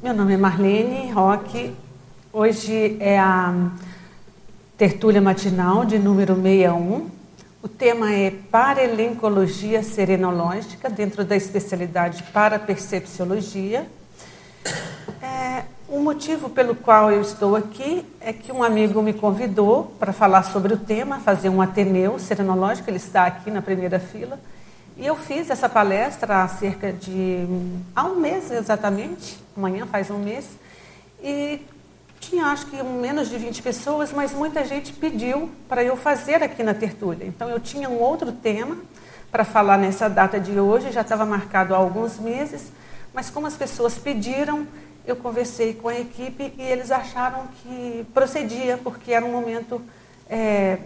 Meu nome é Marlene Roque. Hoje é a tertúlia matinal de número 61. O tema é Parelencologia Serenológica, dentro da especialidade Parapercepciologia. É, o motivo pelo qual eu estou aqui é que um amigo me convidou para falar sobre o tema, fazer um Ateneu Serenológico, ele está aqui na primeira fila. E eu fiz essa palestra há cerca de há um mês exatamente, amanhã faz um mês, e tinha acho que menos de 20 pessoas, mas muita gente pediu para eu fazer aqui na tertúlia. Então eu tinha um outro tema para falar nessa data de hoje, já estava marcado há alguns meses, mas como as pessoas pediram, eu conversei com a equipe e eles acharam que procedia, porque era um momento é,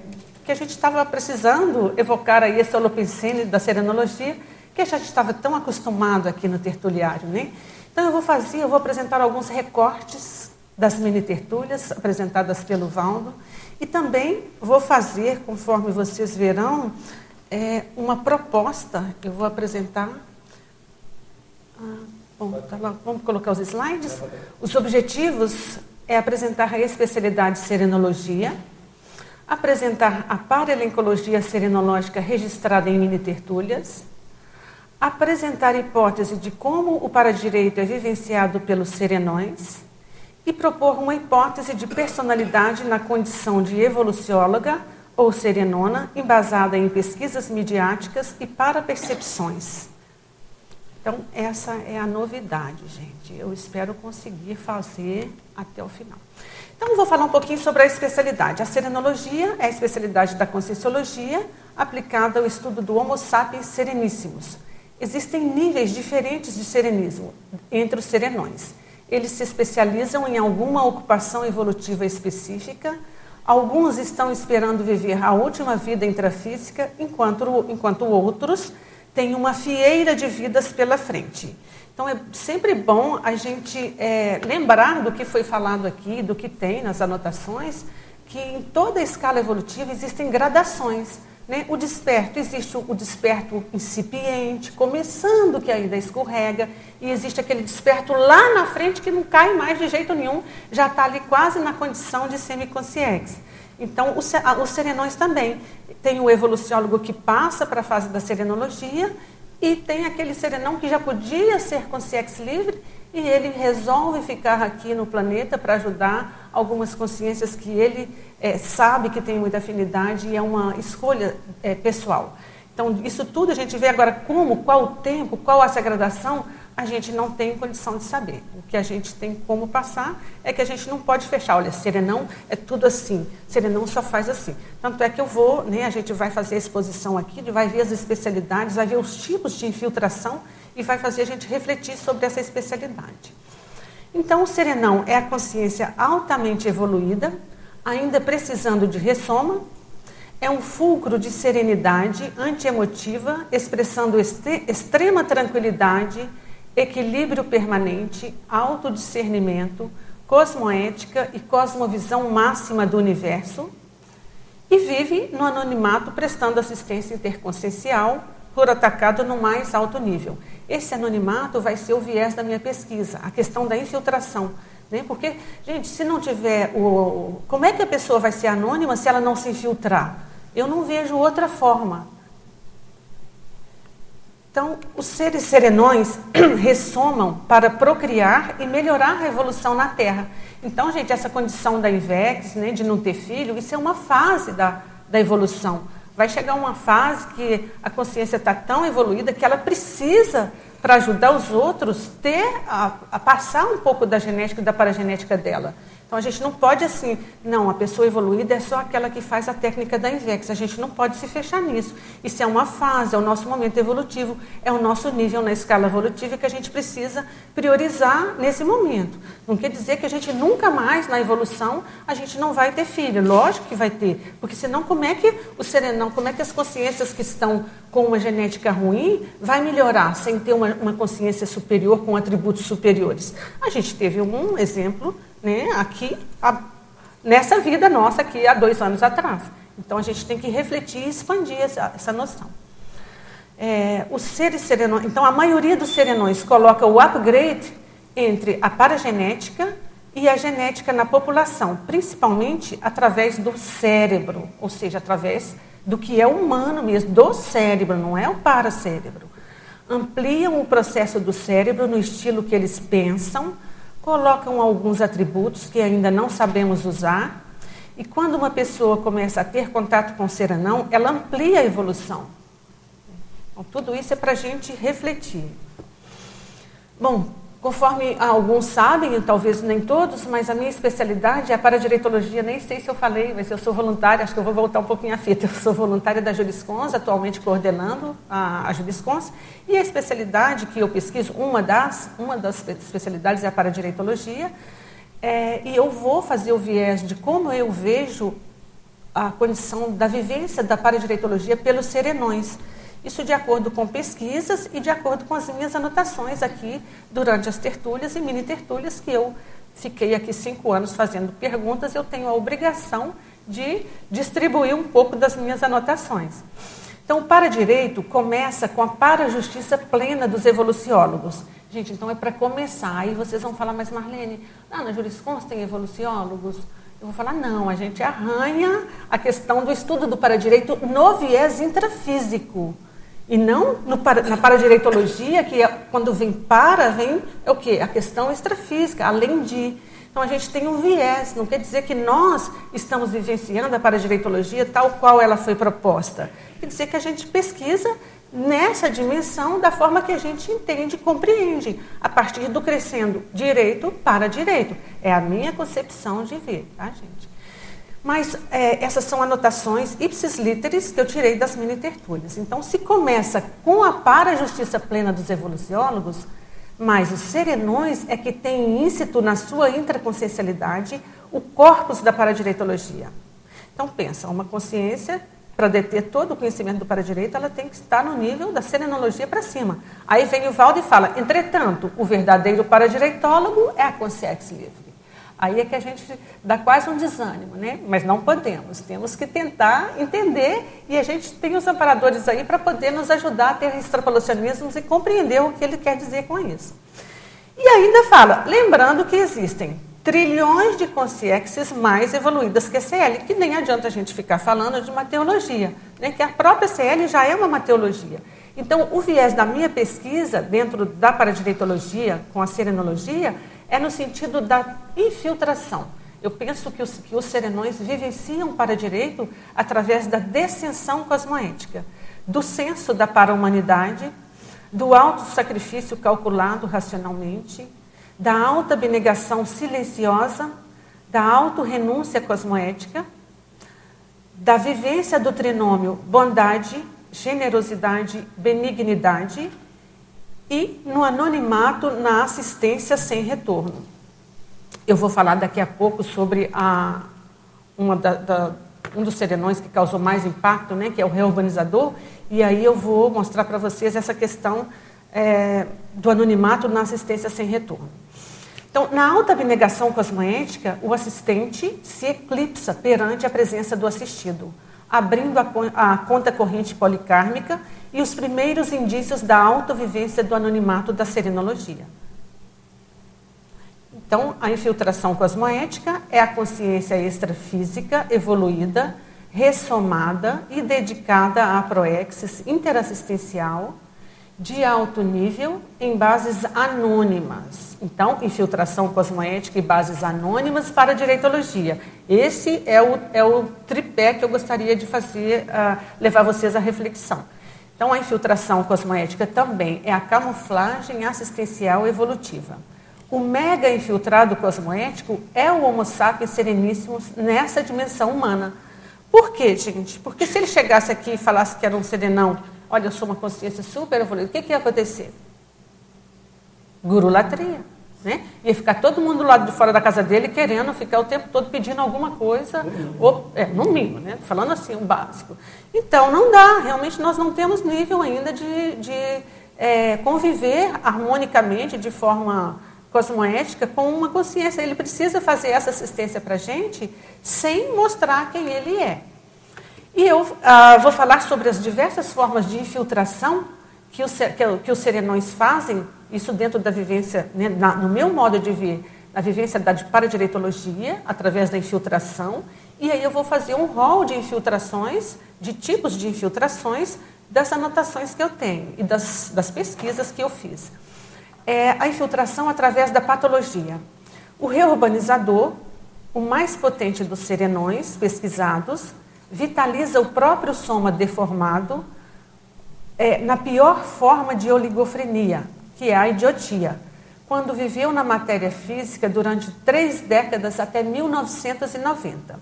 que a gente estava precisando evocar aí esse holopensene da serenologia, que a gente estava tão acostumado aqui no tertuliário, né? Então eu vou fazer, eu vou apresentar alguns recortes das mini tertúlias apresentadas pelo Valdo e também vou fazer, conforme vocês verão, é, uma proposta. Eu vou apresentar. Ah, bom, tá lá, vamos colocar os slides. Os objetivos é apresentar a especialidade serenologia apresentar a paralencologia serenológica registrada em mini tertúlias, apresentar hipótese de como o paradireito é vivenciado pelos serenões e propor uma hipótese de personalidade na condição de evolucióloga ou serenona, embasada em pesquisas midiáticas e para percepções. Então, essa é a novidade, gente. Eu espero conseguir fazer até o final. Então, vou falar um pouquinho sobre a especialidade. A serenologia é a especialidade da conscienciologia aplicada ao estudo do Homo sapiens sereníssimos. Existem níveis diferentes de serenismo entre os serenões. Eles se especializam em alguma ocupação evolutiva específica. Alguns estão esperando viver a última vida intrafísica, enquanto, enquanto outros têm uma fieira de vidas pela frente. Então é sempre bom a gente é, lembrar do que foi falado aqui, do que tem nas anotações, que em toda a escala evolutiva existem gradações. Né? O desperto, existe o desperto incipiente, começando que ainda escorrega, e existe aquele desperto lá na frente que não cai mais de jeito nenhum, já está ali quase na condição de semiconsciência. Então, os serenões também. Tem o evoluciólogo que passa para a fase da serenologia e tem aquele serenão que já podia ser consciência livre e ele resolve ficar aqui no planeta para ajudar algumas consciências que ele é, sabe que tem muita afinidade e é uma escolha é, pessoal. Então, isso tudo a gente vê agora como, qual o tempo, qual essa gradação, a gente não tem condição de saber. O que a gente tem como passar é que a gente não pode fechar. Olha, serenão é tudo assim, serenão só faz assim. Tanto é que eu vou, né, a gente vai fazer a exposição aqui, vai ver as especialidades, vai ver os tipos de infiltração e vai fazer a gente refletir sobre essa especialidade. Então, o serenão é a consciência altamente evoluída, ainda precisando de ressoma, é um fulcro de serenidade antiemotiva, expressando extrema tranquilidade equilíbrio permanente, autodiscernimento, cosmoética e cosmovisão máxima do universo, e vive no anonimato prestando assistência interconsciencial por atacado no mais alto nível. Esse anonimato vai ser o viés da minha pesquisa, a questão da infiltração. Né? Porque, gente, se não tiver o. Como é que a pessoa vai ser anônima se ela não se infiltrar? Eu não vejo outra forma. Então, os seres serenões ressomam para procriar e melhorar a evolução na Terra. Então, gente, essa condição da IVEX, né, de não ter filho, isso é uma fase da, da evolução. Vai chegar uma fase que a consciência está tão evoluída que ela precisa, para ajudar os outros, ter a, a passar um pouco da genética e da paragenética dela. Então a gente não pode assim, não, a pessoa evoluída é só aquela que faz a técnica da INVEX. A gente não pode se fechar nisso. Isso é uma fase, é o nosso momento evolutivo, é o nosso nível na escala evolutiva que a gente precisa priorizar nesse momento. Não quer dizer que a gente nunca mais na evolução a gente não vai ter filho. Lógico que vai ter, porque senão como é que o serenão, como é que as consciências que estão com uma genética ruim vai melhorar sem ter uma, uma consciência superior com atributos superiores? A gente teve um exemplo né, aqui, a, nessa vida nossa aqui há dois anos atrás. Então a gente tem que refletir e expandir essa, essa noção. É, os seres serenões, então a maioria dos serenões coloca o upgrade entre a paragenética e a genética na população, principalmente através do cérebro, ou seja, através do que é humano mesmo, do cérebro, não é o paracérebro. Ampliam o processo do cérebro no estilo que eles pensam, colocam alguns atributos que ainda não sabemos usar, e quando uma pessoa começa a ter contato com ser anão, ela amplia a evolução. Então, tudo isso é para a gente refletir. Bom, Conforme alguns sabem, talvez nem todos, mas a minha especialidade é a paradireitologia. Nem sei se eu falei, mas eu sou voluntária, acho que eu vou voltar um pouquinho a fita. Eu sou voluntária da Juriscons, atualmente coordenando a, a Juriscons. E a especialidade que eu pesquiso, uma das, uma das especialidades é a paradireitologia. É, e eu vou fazer o viés de como eu vejo a condição da vivência da paradireitologia pelos serenões. Isso de acordo com pesquisas e de acordo com as minhas anotações aqui durante as tertúlias e mini tertúlias que eu fiquei aqui cinco anos fazendo perguntas, eu tenho a obrigação de distribuir um pouco das minhas anotações. Então, o para-direito começa com a para-justiça plena dos evoluciólogos. Gente, então é para começar. Aí vocês vão falar, mas Marlene, ah, na jurisconsta tem evoluciólogos? Eu vou falar, não, a gente arranha a questão do estudo do para-direito no viés intrafísico. E não no, na paradireitologia, que é, quando vem para, vem é o quê? A questão extrafísica, além de. Então a gente tem um viés, não quer dizer que nós estamos vivenciando a paradireitologia tal qual ela foi proposta. Quer dizer que a gente pesquisa nessa dimensão da forma que a gente entende e compreende, a partir do crescendo direito para direito. É a minha concepção de ver, tá, gente? Mas é, essas são anotações ipsis literis que eu tirei das mini tertúlias. Então, se começa com a para-justiça plena dos evoluciólogos, mas os serenões é que têm íncito na sua intraconsciencialidade o corpus da paradireitologia. Então, pensa, uma consciência, para deter todo o conhecimento do paradireito, ela tem que estar no nível da serenologia para cima. Aí vem o Valdo e fala, entretanto, o verdadeiro paradireitólogo é a consciência livre. Aí é que a gente dá quase um desânimo, né? Mas não podemos, temos que tentar entender e a gente tem os amparadores aí para poder nos ajudar a ter extrapolacionismos e compreender o que ele quer dizer com isso. E ainda fala, lembrando que existem trilhões de consciências mais evoluídas que a CL, que nem adianta a gente ficar falando de uma teologia, né? que a própria CL já é uma mateologia. Então, o viés da minha pesquisa dentro da paradireitologia com a serenologia é no sentido da infiltração. Eu penso que os, que os serenões vivenciam para direito através da descensão cosmoética, do senso da para-humanidade, do alto sacrifício calculado racionalmente, da alta abnegação silenciosa, da auto-renúncia cosmoética, da vivência do trinômio bondade, generosidade, benignidade e no anonimato na assistência sem retorno. Eu vou falar daqui a pouco sobre a, uma da, da, um dos serenões que causou mais impacto, né, que é o reurbanizador, e aí eu vou mostrar para vocês essa questão é, do anonimato na assistência sem retorno. Então, na alta abnegação cosmoética, o assistente se eclipsa perante a presença do assistido, abrindo a, a conta corrente policármica e os primeiros indícios da autovivência do anonimato da serenologia. Então, a infiltração cosmoética é a consciência extrafísica evoluída, ressomada e dedicada à proexis interassistencial de alto nível em bases anônimas. Então, infiltração cosmoética e bases anônimas para a direitologia. Esse é o, é o tripé que eu gostaria de fazer, uh, levar vocês à reflexão. Então, a infiltração cosmoética também é a camuflagem assistencial evolutiva. O mega infiltrado cosmoético é o Homo sapiens sereníssimos nessa dimensão humana. Por quê, gente? Porque se ele chegasse aqui e falasse que era um serenão, olha, eu sou uma consciência super evoluída, o que, que ia acontecer? Gurulatria. Né? Ia ficar todo mundo lá de fora da casa dele querendo ficar o tempo todo pedindo alguma coisa, ou, é, no mínimo, né? falando assim, o básico. Então, não dá, realmente nós não temos nível ainda de, de é, conviver harmonicamente, de forma cosmoética, com uma consciência. Ele precisa fazer essa assistência para a gente sem mostrar quem ele é. E eu ah, vou falar sobre as diversas formas de infiltração que os, que, que os serenões fazem isso dentro da vivência, né, na, no meu modo de ver, na vivência da paradireitologia, através da infiltração, e aí eu vou fazer um rol de infiltrações, de tipos de infiltrações, das anotações que eu tenho e das, das pesquisas que eu fiz. É a infiltração através da patologia. O reurbanizador, o mais potente dos serenões pesquisados, vitaliza o próprio soma deformado é, na pior forma de oligofrenia, que é a idiotia, quando viveu na matéria física durante três décadas até 1990.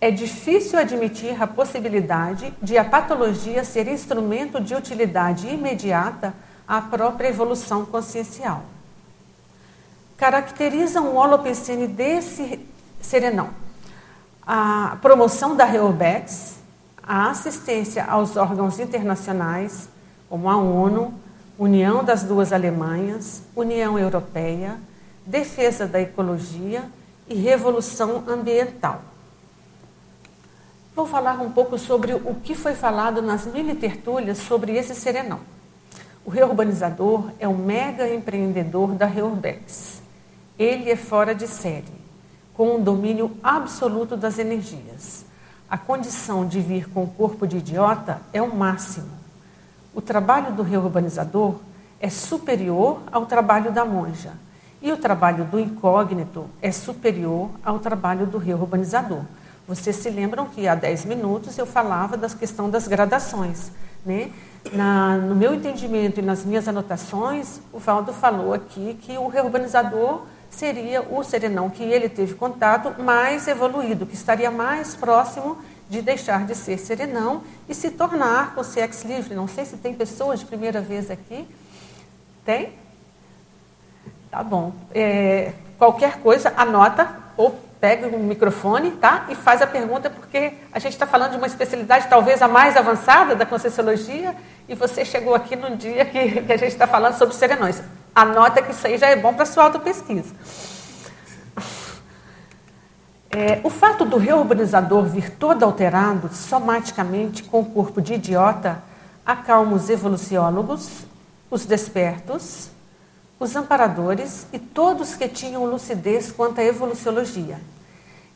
É difícil admitir a possibilidade de a patologia ser instrumento de utilidade imediata à própria evolução consciencial. Caracteriza um holopensene desse serenão a promoção da REURBEX, a assistência aos órgãos internacionais, como a ONU, União das Duas Alemanhas, União Europeia, defesa da ecologia e revolução ambiental. Vou falar um pouco sobre o que foi falado nas mini tertúlias sobre esse serenão. O reurbanizador é um mega empreendedor da Reurbex. Ele é fora de série com um domínio absoluto das energias. A condição de vir com o corpo de idiota é o máximo. O trabalho do reurbanizador é superior ao trabalho da monja. E o trabalho do incógnito é superior ao trabalho do reurbanizador. Vocês se lembram que há 10 minutos eu falava da questão das gradações. Né? Na, no meu entendimento e nas minhas anotações, o Valdo falou aqui que o reurbanizador seria o serenão que ele teve contato mais evoluído, que estaria mais próximo de deixar de ser serenão e se tornar consciência livre. Não sei se tem pessoas de primeira vez aqui. Tem? Tá bom. É, qualquer coisa, anota ou pega o microfone tá? e faz a pergunta, porque a gente está falando de uma especialidade talvez a mais avançada da Conscienciologia e você chegou aqui no dia que, que a gente está falando sobre serenões. Anota que isso aí já é bom para sua autopesquisa. É, o fato do reurbanizador vir todo alterado, somaticamente, com o corpo de idiota, acalma os evoluciólogos, os despertos, os amparadores e todos que tinham lucidez quanto à evoluciologia.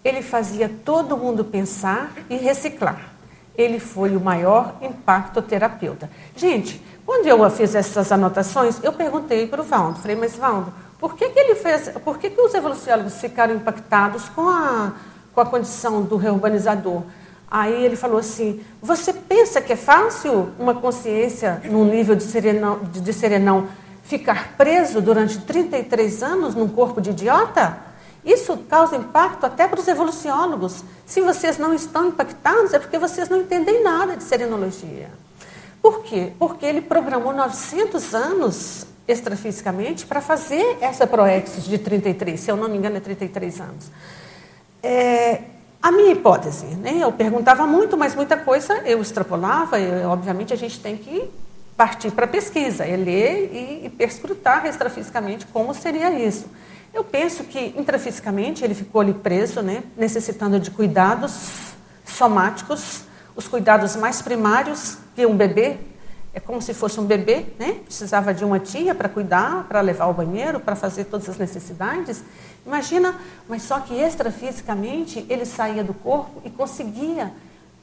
Ele fazia todo mundo pensar e reciclar. Ele foi o maior impacto terapeuta. Gente, quando eu fiz essas anotações, eu perguntei para o Valdo, falei, mas Valdo, por que, que ele fez, por que, que os evoluciólogos ficaram impactados com a, com a condição do reurbanizador? Aí ele falou assim: Você pensa que é fácil uma consciência num nível de serenão, de, de serenão ficar preso durante 33 anos num corpo de idiota? Isso causa impacto até para os evoluciólogos. Se vocês não estão impactados, é porque vocês não entendem nada de serenologia. Por quê? Porque ele programou 900 anos extrafisicamente para fazer essa proexis de 33, se eu não me engano é 33 anos. É, a minha hipótese, né, eu perguntava muito, mas muita coisa eu extrapolava, obviamente a gente tem que partir para a pesquisa, é ler e, e perscrutar extrafisicamente como seria isso. Eu penso que intrafisicamente ele ficou ali preso, né, necessitando de cuidados somáticos, os cuidados mais primários que um bebê, é como se fosse um bebê, né? Precisava de uma tia para cuidar, para levar ao banheiro, para fazer todas as necessidades. Imagina, mas só que extrafisicamente ele saía do corpo e conseguia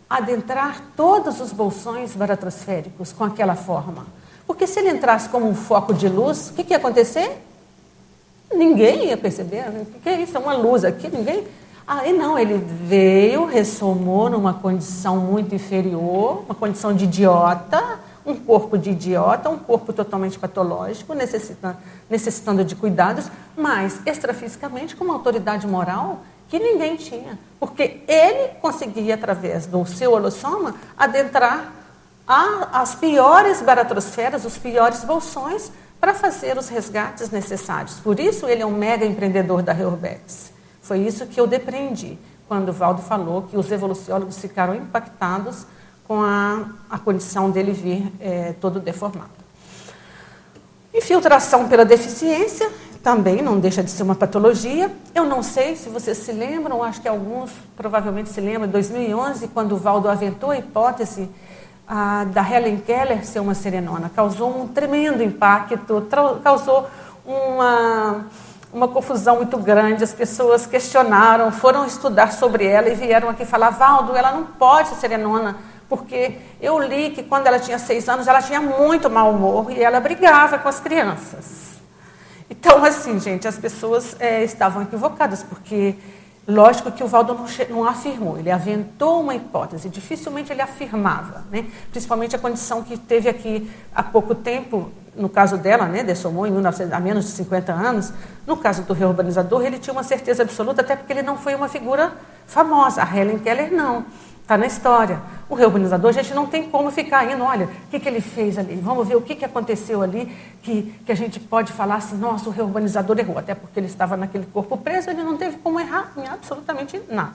adentrar todos os bolsões baratrosféricos com aquela forma. Porque se ele entrasse como um foco de luz, o que, que ia acontecer? Ninguém ia perceber. O que é isso? É uma luz aqui? Ninguém. Aí não, ele veio, ressomou numa condição muito inferior, uma condição de idiota, um corpo de idiota, um corpo totalmente patológico, necessitando, necessitando de cuidados, mas extrafisicamente com uma autoridade moral que ninguém tinha. Porque ele conseguia, através do seu holossoma, adentrar a, as piores baratrosferas, os piores bolsões, para fazer os resgates necessários. Por isso ele é um mega empreendedor da Reurbex. Foi isso que eu depreendi quando o Valdo falou que os evoluciólogos ficaram impactados com a, a condição dele vir é, todo deformado. Infiltração pela deficiência, também não deixa de ser uma patologia. Eu não sei se vocês se lembram, acho que alguns provavelmente se lembram, em 2011, quando o Valdo aventou a hipótese a, da Helen Keller ser uma serenona. Causou um tremendo impacto, causou uma, uma confusão muito grande. As pessoas questionaram, foram estudar sobre ela e vieram aqui falar: Valdo, ela não pode ser serenona, porque eu li que quando ela tinha seis anos ela tinha muito mau humor e ela brigava com as crianças. Então, assim, gente, as pessoas é, estavam equivocadas, porque Lógico que o Valdo não, não, afirmou, ele aventou uma hipótese, dificilmente ele afirmava, né? principalmente a condição que teve aqui há pouco tempo, no caso dela, né, Dessomou, em 1900, há menos de 50 anos, no caso do reurbanizador, ele tinha uma certeza absoluta, até porque ele não foi uma figura famosa, a Helen Keller não. Está na história. O reurbanizador, a gente não tem como ficar indo, olha, o que, que ele fez ali? Vamos ver o que, que aconteceu ali, que, que a gente pode falar assim, nossa, o reurbanizador errou. Até porque ele estava naquele corpo preso, ele não teve como errar em absolutamente nada.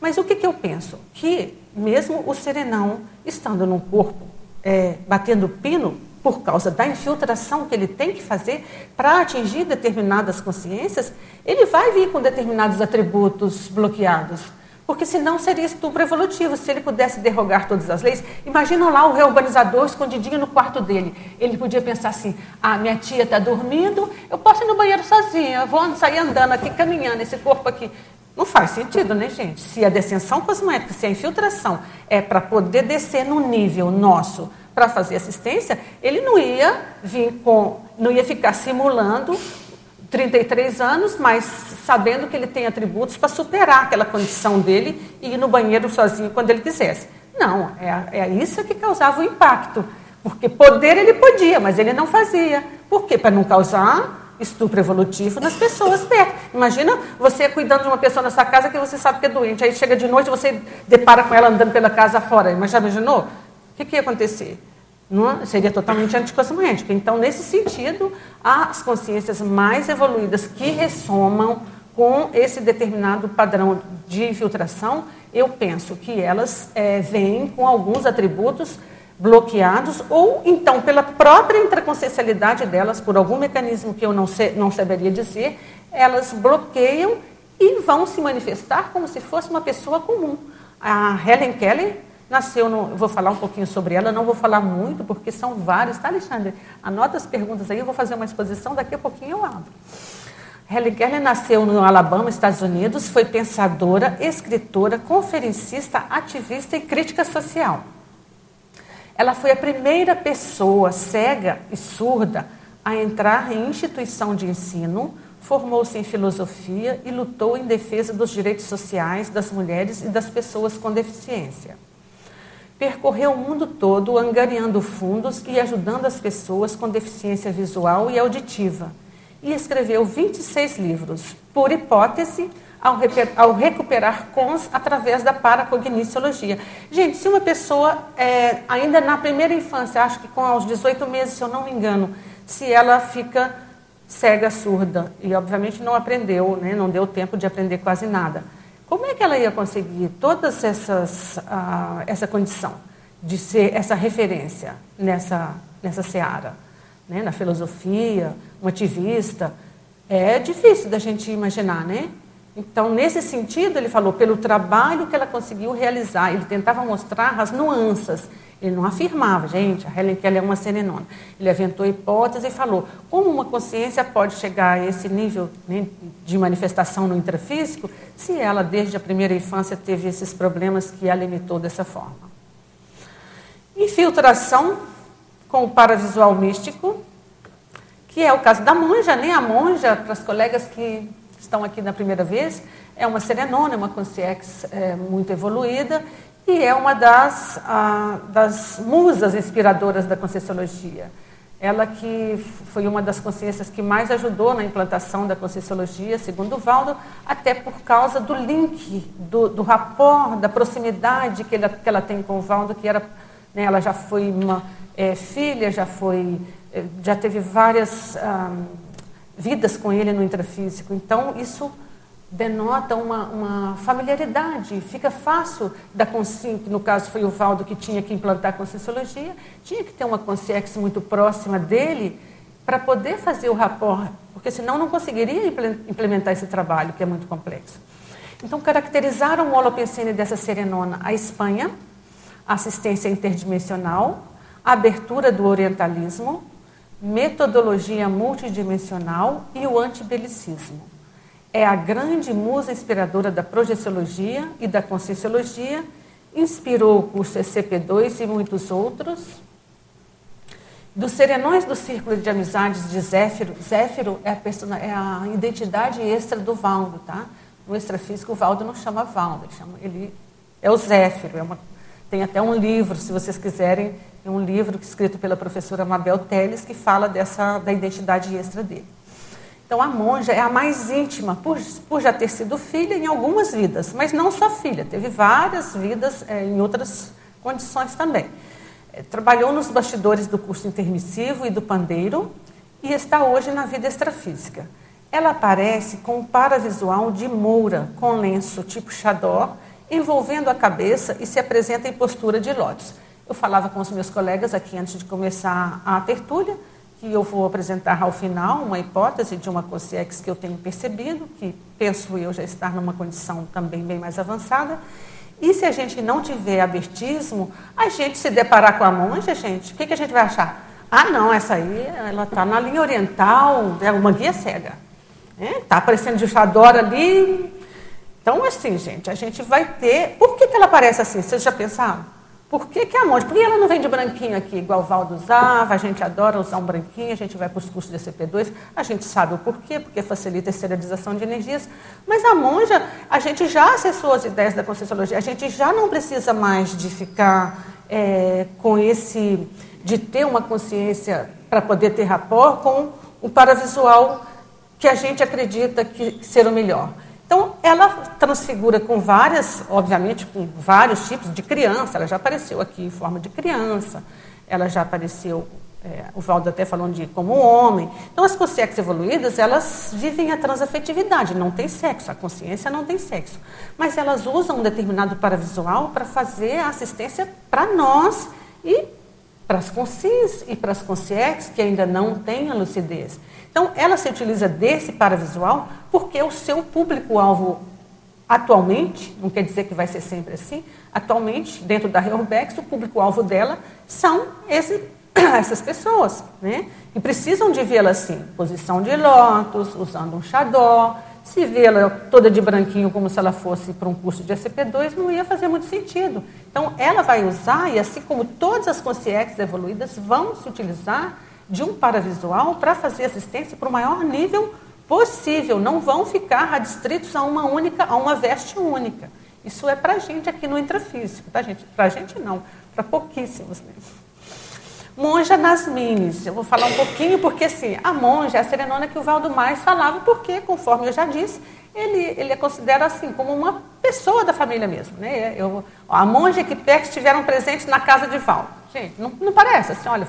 Mas o que, que eu penso? Que mesmo o serenão, estando num corpo é, batendo pino, por causa da infiltração que ele tem que fazer para atingir determinadas consciências, ele vai vir com determinados atributos bloqueados. Porque senão seria estupro evolutivo. Se ele pudesse derrogar todas as leis, imaginam lá o reurbanizador escondidinho no quarto dele. Ele podia pensar assim: ah, minha tia está dormindo, eu posso ir no banheiro sozinha, vou sair andando aqui, caminhando, esse corpo aqui. Não faz sentido, né, gente? Se a descensão cosmética, se a infiltração é para poder descer no nível nosso para fazer assistência, ele não ia vir com, não ia ficar simulando 33 anos, mas sabendo que ele tem atributos para superar aquela condição dele e ir no banheiro sozinho quando ele quisesse. Não, é, é isso que causava o impacto. Porque poder ele podia, mas ele não fazia. Por quê? Para não causar estupro evolutivo nas pessoas perto. Imagina você cuidando de uma pessoa na sua casa que você sabe que é doente. Aí chega de noite você depara com ela andando pela casa fora. Mas já imaginou? O que, que ia acontecer? Não, seria totalmente anticosmoética. Então, nesse sentido, as consciências mais evoluídas que ressomam com esse determinado padrão de infiltração, eu penso que elas é, vêm com alguns atributos bloqueados, ou então pela própria intraconsciencialidade delas, por algum mecanismo que eu não, sei, não saberia dizer, elas bloqueiam e vão se manifestar como se fosse uma pessoa comum. A Helen Keller Nasceu, no, vou falar um pouquinho sobre ela, não vou falar muito, porque são vários, tá, Alexandre? Anota as perguntas aí, eu vou fazer uma exposição, daqui a pouquinho eu abro. Helen Keller nasceu no Alabama, Estados Unidos, foi pensadora, escritora, conferencista, ativista e crítica social. Ela foi a primeira pessoa cega e surda a entrar em instituição de ensino, formou-se em filosofia e lutou em defesa dos direitos sociais das mulheres e das pessoas com deficiência percorreu o mundo todo angariando fundos e ajudando as pessoas com deficiência visual e auditiva. E escreveu 26 livros, por hipótese, ao, ao recuperar cons através da paracogniciologia. Gente, se uma pessoa, é, ainda na primeira infância, acho que com aos 18 meses, se eu não me engano, se ela fica cega, surda, e obviamente não aprendeu, né, não deu tempo de aprender quase nada como é que ela ia conseguir todas essas uh, essa condição de ser essa referência nessa nessa seara, né? na filosofia, um ativista? É difícil da gente imaginar, né? Então, nesse sentido, ele falou pelo trabalho que ela conseguiu realizar, ele tentava mostrar as nuances ele não afirmava, gente, a Helen Keller é uma serenona. Ele aventou hipótese e falou como uma consciência pode chegar a esse nível né, de manifestação no intrafísico se ela, desde a primeira infância, teve esses problemas que a limitou dessa forma. Infiltração com o paravisual místico, que é o caso da monja, né? A monja, para as colegas que estão aqui na primeira vez, é uma serenona, é uma consciência é, muito evoluída e é uma das, ah, das musas inspiradoras da Conscienciologia. Ela que foi uma das consciências que mais ajudou na implantação da Conscienciologia, segundo Valdo, até por causa do link, do, do rapport, da proximidade que, ele, que ela tem com o Valdo, que era, né, ela já foi uma é, filha, já foi, eh, já teve várias ah, vidas com ele no intrafísico. Então, isso denota uma, uma, familiaridade, fica fácil da consciência, no caso foi o Valdo que tinha que implantar a conscienciologia, tinha que ter uma consciência muito próxima dele para poder fazer o rapport, porque senão não conseguiria implementar esse trabalho, que é muito complexo. Então, caracterizaram o Holopensene dessa serenona a Espanha, assistência interdimensional, abertura do orientalismo, metodologia multidimensional e o antibelicismo. É a grande musa inspiradora da projeciologia e da conscienciologia, inspirou o curso SCP-2 e muitos outros. Dos serenões do Círculo de Amizades de Zéfiro, Zéfiro é a, persona, é a identidade extra do Valdo, tá? No extrafísico, o Valdo não chama Valdo, ele, chama, ele é o Zéfiro, é uma, tem até um livro, se vocês quiserem, é um livro escrito pela professora Mabel Teles que fala dessa da identidade extra dele. Então a monja é a mais íntima, por, por já ter sido filha em algumas vidas, mas não só filha, teve várias vidas é, em outras condições também. É, trabalhou nos bastidores do curso intermissivo e do pandeiro e está hoje na vida extrafísica. Ela aparece com um paravisual de moura, com lenço tipo xadó, envolvendo a cabeça e se apresenta em postura de lótus. Eu falava com os meus colegas aqui antes de começar a tertúlia, que eu vou apresentar ao final uma hipótese de uma COSIEX que eu tenho percebido, que penso eu já estar numa condição também bem mais avançada. E se a gente não tiver abertismo, a gente se deparar com a monja, gente, o que, que a gente vai achar? Ah, não, essa aí, ela está na linha oriental, é uma guia cega. Está é, tá aparecendo de Chadora ali. Então, assim, gente, a gente vai ter... Por que, que ela aparece assim? Vocês já pensaram? Por que, que a monja? Por que ela não vem de branquinho aqui, igual o Valdo usava? A gente adora usar um branquinho, a gente vai para os cursos de CP2, a gente sabe o porquê, porque facilita a esterilização de energias. Mas a monja, a gente já acessou as ideias da Conscienciologia, a gente já não precisa mais de ficar é, com esse, de ter uma consciência para poder ter rapport com o paravisual que a gente acredita que ser o melhor. Então, ela transfigura com várias, obviamente, com vários tipos de criança. Ela já apareceu aqui em forma de criança, ela já apareceu, é, o Valdo até falando de como homem. Então, as consciências evoluídas, elas vivem a transafetividade, não tem sexo, a consciência não tem sexo. Mas elas usam um determinado paravisual para fazer a assistência para nós e para as consciências e para as consciências que ainda não têm a lucidez. Então, ela se utiliza desse paravisual porque o seu público-alvo atualmente, não quer dizer que vai ser sempre assim, atualmente, dentro da Reorbex, o público-alvo dela são esse, essas pessoas, né? E precisam de vê-la assim, posição de lótus, usando um xadó, se vê-la toda de branquinho como se ela fosse para um curso de SCP-2, não ia fazer muito sentido. Então, ela vai usar, e assim como todas as consciências evoluídas vão se utilizar de um paravisual para fazer assistência para o maior nível possível. Não vão ficar adstritos a uma única, a uma veste única. Isso é para a gente aqui no intrafísico, tá, gente? Para a gente não, para pouquíssimos. Né? Monja nas minis. Eu vou falar um pouquinho, porque assim, a monja é a serenona que o Valdo mais falava, porque, conforme eu já disse, ele, ele é considera assim, como uma pessoa da família mesmo. Né? Eu, a monja e Equipex estiveram presentes na casa de Valdo. Gente, não, não parece assim, olha,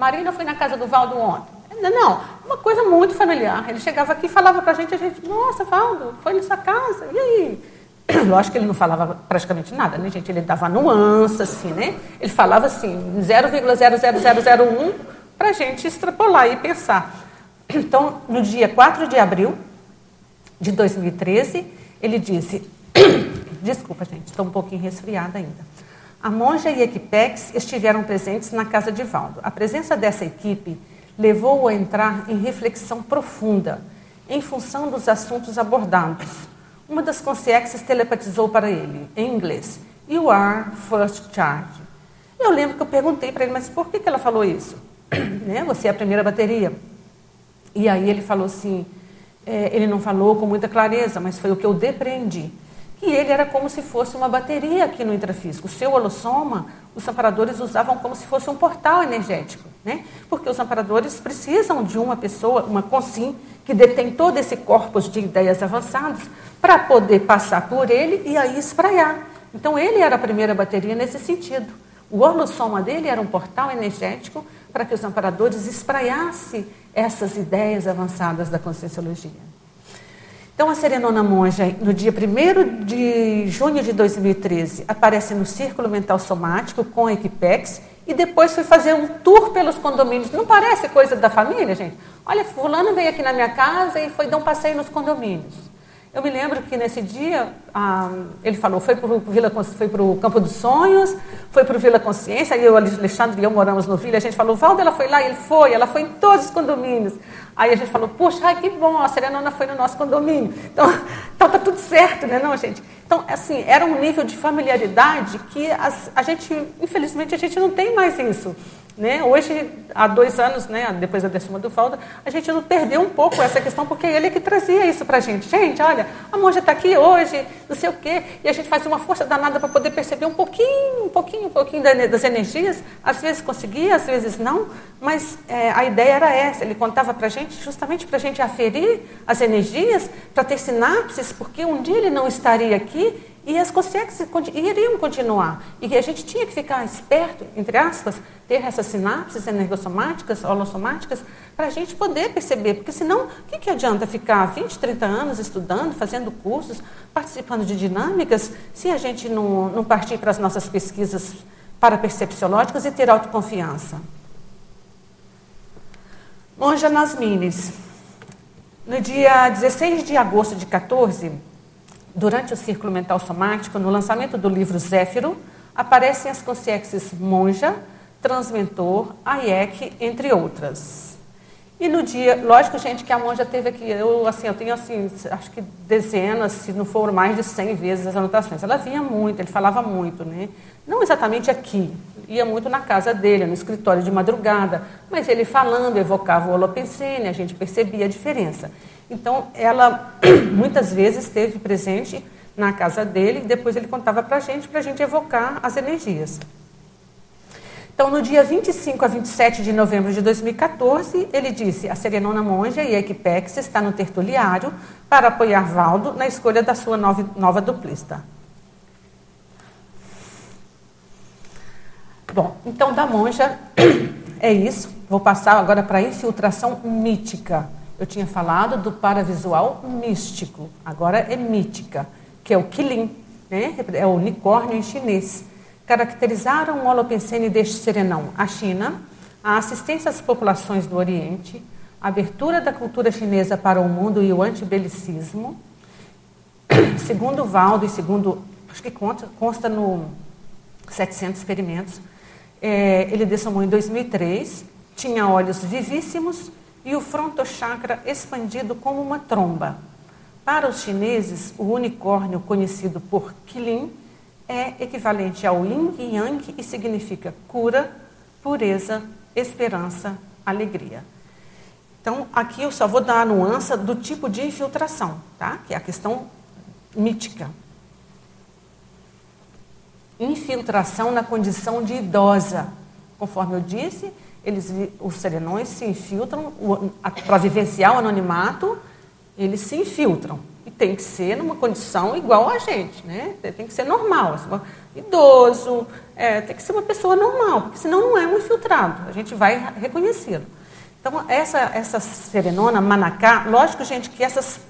Marina foi na casa do Valdo ontem. Não, uma coisa muito familiar. Ele chegava aqui e falava para a gente, a gente, nossa, Valdo, foi nessa casa, e aí? Lógico que ele não falava praticamente nada, né, gente? Ele dava nuance, assim, né? Ele falava assim, 0,00001 para a gente extrapolar e pensar. Então, no dia 4 de abril de 2013, ele disse, desculpa, gente, estou um pouquinho resfriada ainda. A monja e a Equipex estiveram presentes na casa de Valdo. A presença dessa equipe levou-o a entrar em reflexão profunda em função dos assuntos abordados. Uma das consciências telepatizou para ele, em inglês, You are first charge. Eu lembro que eu perguntei para ele, mas por que, que ela falou isso? né? Você é a primeira bateria. E aí ele falou assim, é, ele não falou com muita clareza, mas foi o que eu depreendi que ele era como se fosse uma bateria aqui no intrafísico. O seu holossoma, os amparadores usavam como se fosse um portal energético, né? porque os amparadores precisam de uma pessoa, uma consim, que detém todo esse corpus de ideias avançadas, para poder passar por ele e aí espraiar. Então ele era a primeira bateria nesse sentido. O holossoma dele era um portal energético para que os amparadores espraiassem essas ideias avançadas da conscienciologia. Então, a Serenona Monja, no dia 1 de junho de 2013, aparece no Círculo Mental Somático com a Equipex e depois foi fazer um tour pelos condomínios. Não parece coisa da família, gente? Olha, fulano veio aqui na minha casa e foi dar um passeio nos condomínios. Eu me lembro que nesse dia ah, ele falou, foi para o Campo dos Sonhos, foi para o Vila Consciência, aí o Alexandre e eu moramos no Vila, a gente falou, Valdo, ela foi lá, ele foi, ela foi em todos os condomínios. Aí a gente falou, puxa, ai, que bom, a Serenona foi no nosso condomínio. Então, então tá tudo certo, né, não, gente? Então, assim, era um nível de familiaridade que a gente, infelizmente, a gente não tem mais isso. Né? Hoje, há dois anos, né, depois da décima do Falda, a gente não perdeu um pouco essa questão, porque ele é que trazia isso para a gente. Gente, olha, a monja está aqui hoje, não sei o quê, e a gente faz uma força danada para poder perceber um pouquinho, um pouquinho, um pouquinho das energias. Às vezes conseguia, às vezes não, mas é, a ideia era essa. Ele contava para a gente justamente para a gente aferir as energias, para ter sinapses, porque um dia ele não estaria aqui e as consciências iriam continuar. E a gente tinha que ficar esperto, entre aspas, ter essas sinapses energossomáticas, holossomáticas, para a gente poder perceber. Porque senão, o que, que adianta ficar 20, 30 anos estudando, fazendo cursos, participando de dinâmicas, se a gente não, não partir para as nossas pesquisas parapercepciológicas e ter autoconfiança? Monja Nasmines. No dia 16 de agosto de 14, Durante o círculo mental somático, no lançamento do livro Zéfiro, aparecem as consciências monja, transmentor, ayek, entre outras. E no dia, lógico, gente, que a monja teve aqui, eu assim, eu tenho assim, acho que dezenas, se não for mais de 100 vezes as anotações. Ela vinha muito, ele falava muito, né? Não exatamente aqui, ia muito na casa dele, no escritório de madrugada, mas ele falando evocava o holopensene, a gente percebia a diferença. Então, ela muitas vezes esteve presente na casa dele e depois ele contava para a gente, para a gente evocar as energias. Então, no dia 25 a 27 de novembro de 2014, ele disse: a Serenona Monja e a Equipex está no tertuliário para apoiar Valdo na escolha da sua nova, nova duplista. Bom, então da monja é isso. Vou passar agora para a infiltração mítica. Eu tinha falado do paravisual místico, agora é mítica, que é o Qilin, né? é o unicórnio em chinês. Caracterizaram o Holopensene deste serenão a China, a assistência às populações do Oriente, a abertura da cultura chinesa para o mundo e o antibelicismo. Segundo Valdo e segundo, acho que consta, consta no 700 experimentos, é, ele dessomou em 2003, tinha olhos vivíssimos, e o frontochakra expandido como uma tromba. Para os chineses, o unicórnio conhecido por Qilin é equivalente ao Yin e Yang e significa cura, pureza, esperança, alegria. Então, aqui eu só vou dar a nuance do tipo de infiltração, tá? que é a questão mítica. Infiltração na condição de idosa. Conforme eu disse, eles, os serenões se infiltram, para vivenciar o anonimato, eles se infiltram. E tem que ser numa condição igual a gente, né? Tem que ser normal, assim, idoso, é, tem que ser uma pessoa normal, porque senão não é um infiltrado, a gente vai reconhecê-lo. Então, essa, essa serenona, manacá, lógico, gente, que essas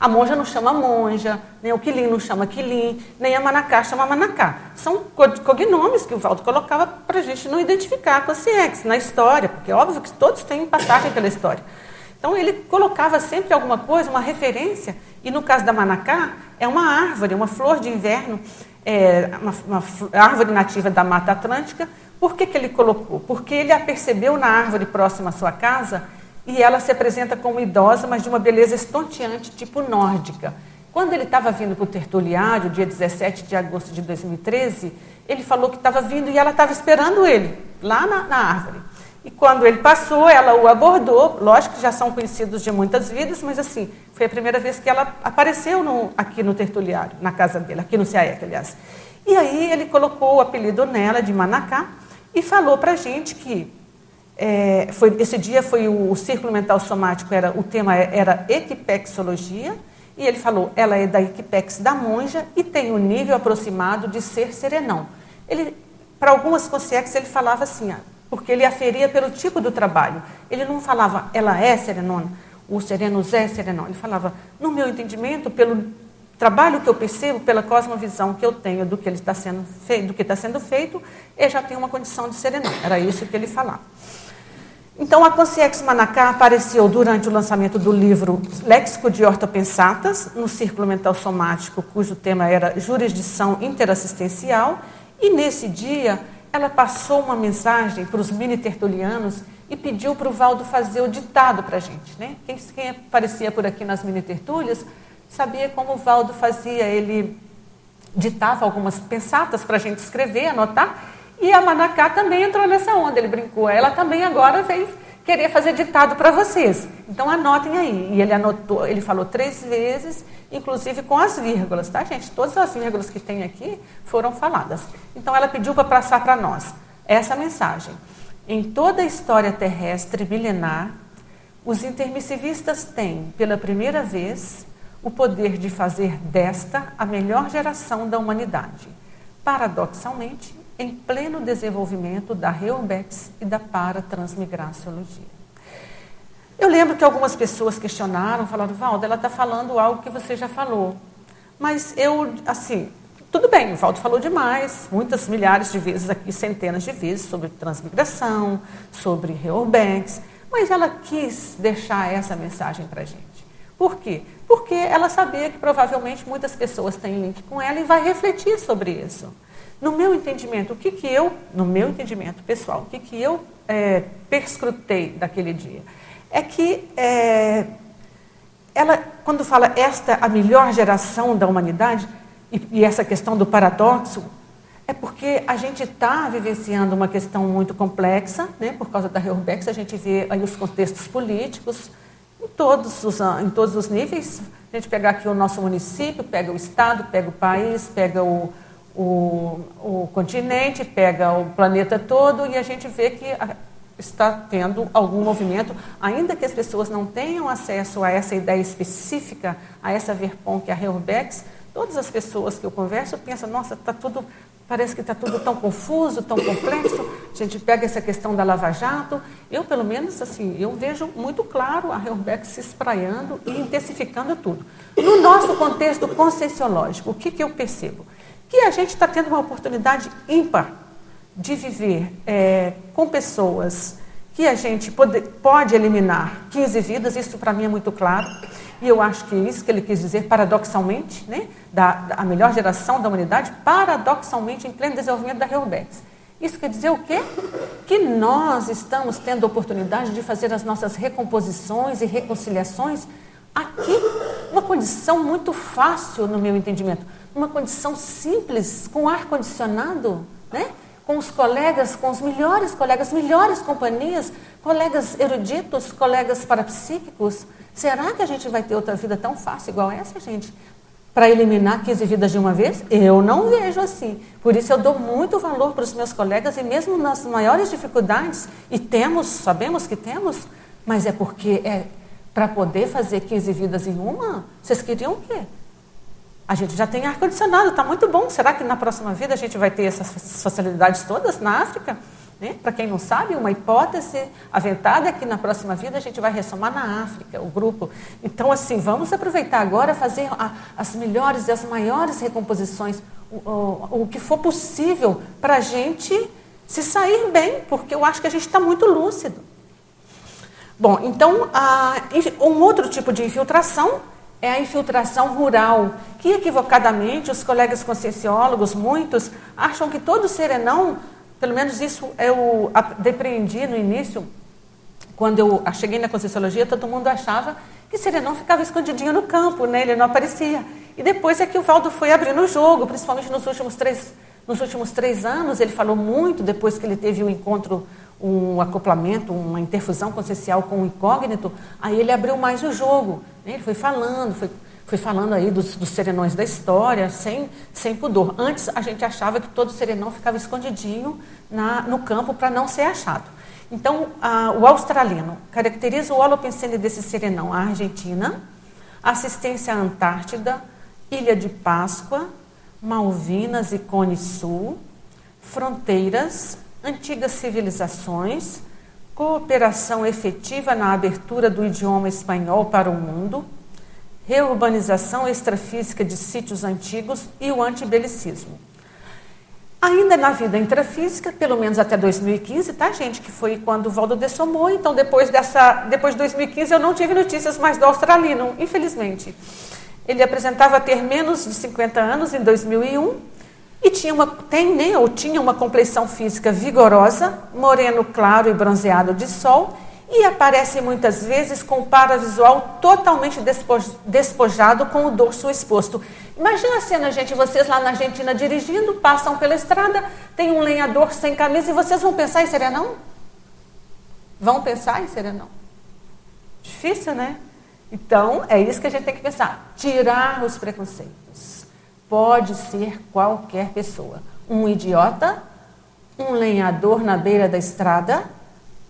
a monja não chama monja, nem o quilim não chama quilim, nem a manacá chama manacá. São cognomes que o Valdo colocava para a gente não identificar com a CIEX na história, porque é óbvio que todos têm passagem pela história. Então ele colocava sempre alguma coisa, uma referência, e no caso da manacá, é uma árvore, uma flor de inverno, é uma, uma árvore nativa da Mata Atlântica. Por que, que ele colocou? Porque ele a percebeu na árvore próxima à sua casa e ela se apresenta como idosa, mas de uma beleza estonteante, tipo nórdica. Quando ele estava vindo para o tertuliário, dia 17 de agosto de 2013, ele falou que estava vindo e ela estava esperando ele, lá na, na, árvore. E quando ele passou, ela o abordou, lógico que já são conhecidos de muitas vidas, mas assim, foi a primeira vez que ela apareceu no, aqui no tertuliário, na casa dele, aqui no CAEC, aliás. E aí ele colocou o apelido nela de Manacá e falou para a gente que é, foi, esse dia foi o, o, círculo mental somático, era, o tema era equipexologia, e ele falou, ela é da equipex da monja e tem o um nível aproximado de ser serenão. Ele, para algumas consciências ele falava assim, porque ele aferia pelo tipo do trabalho. Ele não falava, ela é serenona, o sereno é serenão. Ele falava, no meu entendimento, pelo trabalho que eu percebo, pela cosmovisão que eu tenho do que ele está sendo feito, do que está sendo feito, eu já tenho uma condição de serenão. Era isso que ele falava. Então, a Consciex Manacá apareceu durante o lançamento do livro Léxico de Ortopensatas, no Círculo Mental Somático, cujo tema era Jurisdição Interassistencial, e nesse dia ela passou uma mensagem para os mini tertulianos e pediu para o Valdo fazer o ditado para a gente. Né? Quem, quem aparecia por aqui nas mini tertúlias sabia como o Valdo fazia, ele ditava algumas pensatas para a gente escrever, anotar, e a Manacá também entrou nessa onda, ele brincou. Ela também agora veio querer fazer ditado para vocês. Então anotem aí. E ele anotou, ele falou três vezes, inclusive com as vírgulas, tá, gente? Todas as vírgulas que tem aqui foram faladas. Então ela pediu para passar para nós essa mensagem. Em toda a história terrestre milenar, os intermissivistas têm, pela primeira vez, o poder de fazer desta a melhor geração da humanidade. Paradoxalmente, em pleno desenvolvimento da Reurbex e da paratransmigraciologia. Eu lembro que algumas pessoas questionaram, falaram, Valdo, ela está falando algo que você já falou. Mas eu, assim, tudo bem, o Valdo falou demais, muitas milhares de vezes aqui, centenas de vezes, sobre transmigração, sobre Reurbex, mas ela quis deixar essa mensagem para a gente. Por quê? Porque ela sabia que provavelmente muitas pessoas têm link com ela e vai refletir sobre isso. No meu entendimento, o que, que eu, no meu entendimento pessoal, o que, que eu é, perscrutei daquele dia? É que é, ela, quando fala esta a melhor geração da humanidade, e, e essa questão do paradoxo, é porque a gente está vivenciando uma questão muito complexa, né? por causa da Reurbex, a gente vê aí os contextos políticos, em todos, os, em todos os níveis. A gente pegar aqui o nosso município, pega o Estado, pega o país, pega o, o, o continente, pega o planeta todo e a gente vê que está tendo algum movimento, ainda que as pessoas não tenham acesso a essa ideia específica, a essa verpom que é a Reurbex, todas as pessoas que eu converso pensam, nossa, está tudo, parece que está tudo tão confuso, tão complexo. A gente pega essa questão da Lava Jato, eu pelo menos assim, eu vejo muito claro a Reurbex se espraiando e intensificando tudo. No nosso contexto conscienciológico, o que, que eu percebo? Que a gente está tendo uma oportunidade ímpar de viver é, com pessoas que a gente pode, pode eliminar 15 vidas, isso para mim é muito claro, e eu acho que é isso que ele quis dizer, paradoxalmente, né, da, da a melhor geração da humanidade, paradoxalmente em pleno desenvolvimento da Reurbex. Isso quer dizer o quê? Que nós estamos tendo a oportunidade de fazer as nossas recomposições e reconciliações aqui, uma condição muito fácil, no meu entendimento uma condição simples, com ar-condicionado, né? com os colegas, com os melhores colegas, melhores companhias, colegas eruditos, colegas parapsíquicos. Será que a gente vai ter outra vida tão fácil igual essa, gente? Para eliminar 15 vidas de uma vez? Eu não vejo assim. Por isso eu dou muito valor para os meus colegas e mesmo nas maiores dificuldades, e temos, sabemos que temos, mas é porque é para poder fazer 15 vidas em uma, vocês queriam o quê? A gente já tem ar-condicionado, está muito bom. Será que na próxima vida a gente vai ter essas facilidades todas na África? Né? Para quem não sabe, uma hipótese aventada é que na próxima vida a gente vai ressomar na África, o grupo. Então, assim, vamos aproveitar agora, fazer a, as melhores e as maiores recomposições, o, o, o que for possível para a gente se sair bem, porque eu acho que a gente está muito lúcido. Bom, então, a, um outro tipo de infiltração é a infiltração rural, que equivocadamente os colegas conscienciólogos, muitos, acham que todo serenão, pelo menos isso eu depreendi no início, quando eu cheguei na conscienciologia, todo mundo achava que serenão ficava escondidinho no campo, né? ele não aparecia. E depois é que o Valdo foi abrindo o jogo, principalmente nos últimos três, nos últimos três anos, ele falou muito depois que ele teve o um encontro um acoplamento, uma interfusão consciencial com o incógnito, aí ele abriu mais o jogo. Né? Ele foi falando, foi, foi falando aí dos, dos, serenões da história, sem, sem pudor. Antes a gente achava que todo serenão ficava escondidinho na, no campo para não ser achado. Então, a, o australiano caracteriza o holopensene desse serenão, a Argentina, assistência à Antártida, Ilha de Páscoa, Malvinas e Cone Sul, fronteiras, antigas civilizações, cooperação efetiva na abertura do idioma espanhol para o mundo, reurbanização extrafísica de sítios antigos e o antibelicismo. Ainda na vida intrafísica, pelo menos até 2015, tá, gente? Que foi quando o Valdo dessomou. Então, depois, dessa, depois de 2015, eu não tive notícias mais do australino, infelizmente. Ele apresentava ter menos de 50 anos em 2001 e tinha uma, tem, né, ou tinha uma compleição física vigorosa, moreno claro e bronzeado de sol, e aparece muitas vezes com o paravisual totalmente despojado com o dorso exposto. Imagina a cena, gente, vocês lá na Argentina dirigindo, passam pela estrada, tem um lenhador sem camisa e vocês vão pensar em serenão? Vão pensar em serenão? Difícil, né? Então, é isso que a gente tem que pensar. Tirar os preconceitos. Pode ser qualquer pessoa. Um idiota, um lenhador na beira da estrada,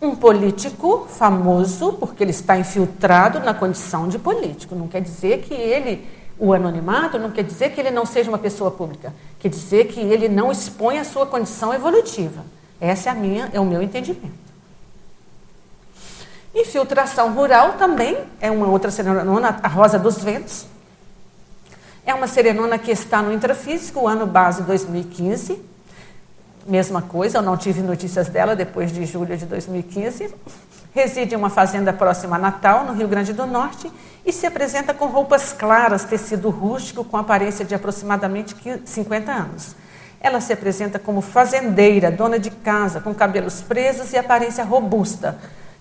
um político famoso, porque ele está infiltrado na condição de político. Não quer dizer que ele o anonimato não quer dizer que ele não seja uma pessoa pública, quer dizer que ele não expõe a sua condição evolutiva. Essa é, a minha, é o meu entendimento. Infiltração rural também é uma outra serenona, a Rosa dos Ventos. É uma serenona que está no intrafísico, ano base 2015. Mesma coisa, eu não tive notícias dela depois de julho de 2015. Reside em uma fazenda próxima a Natal, no Rio Grande do Norte, e se apresenta com roupas claras, tecido rústico, com aparência de aproximadamente 50 anos. Ela se apresenta como fazendeira, dona de casa, com cabelos presos e aparência robusta.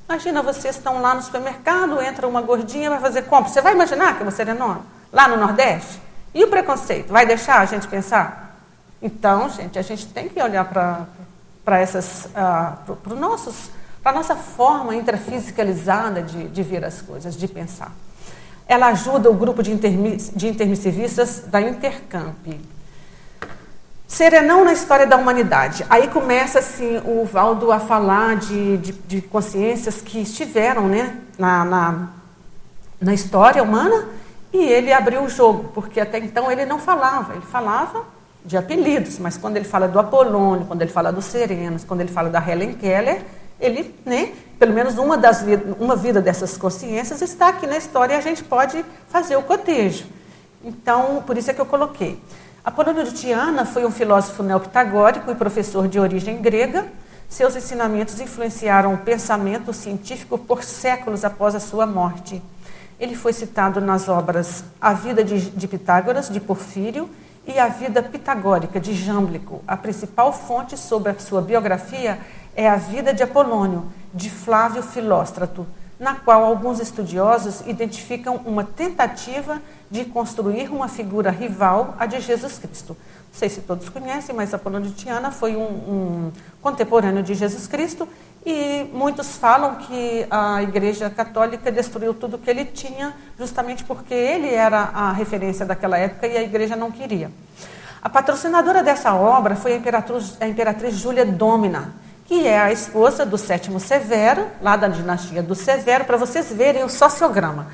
Imagina, vocês estão lá no supermercado, entra uma gordinha, vai fazer compra. Você vai imaginar que é uma serenona? Lá no Nordeste? E o preconceito? Vai deixar a gente pensar? Então, gente, a gente tem que olhar para essas, uh, para nossos para a nossa forma intrafisicalizada de, de ver as coisas, de pensar. Ela ajuda o grupo de, intermiss, de intermissivistas da Intercamp. Serenão na história da humanidade. Aí começa assim o Valdo a falar de, de, de consciências que estiveram né, na, na, na história humana e ele abriu o jogo, porque até então ele não falava, ele falava de apelidos, mas quando ele fala do Apolônio, quando ele fala dos Serenos, quando ele fala da Helen Keller, ele, né, pelo menos uma, das, uma vida dessas consciências está aqui na história e a gente pode fazer o cotejo. Então, por isso é que eu coloquei. Apolônio de Tiana foi um filósofo neopitagórico e professor de origem grega. Seus ensinamentos influenciaram o pensamento científico por séculos após a sua morte. Ele foi citado nas obras A Vida de, de Pitágoras, de Porfírio, e A Vida Pitagórica, de Jâmblico. A principal fonte sobre a sua biografia é a vida de Apolônio, de Flávio Filóstrato, na qual alguns estudiosos identificam uma tentativa de construir uma figura rival à de Jesus Cristo. Não sei se todos conhecem, mas Apolônio de Tiana foi um, um contemporâneo de Jesus Cristo e muitos falam que a Igreja Católica destruiu tudo que ele tinha, justamente porque ele era a referência daquela época e a Igreja não queria. A patrocinadora dessa obra foi a Imperatriz, a Imperatriz Júlia Domina, que é a esposa do sétimo Severo, lá da dinastia do Severo, para vocês verem o sociograma.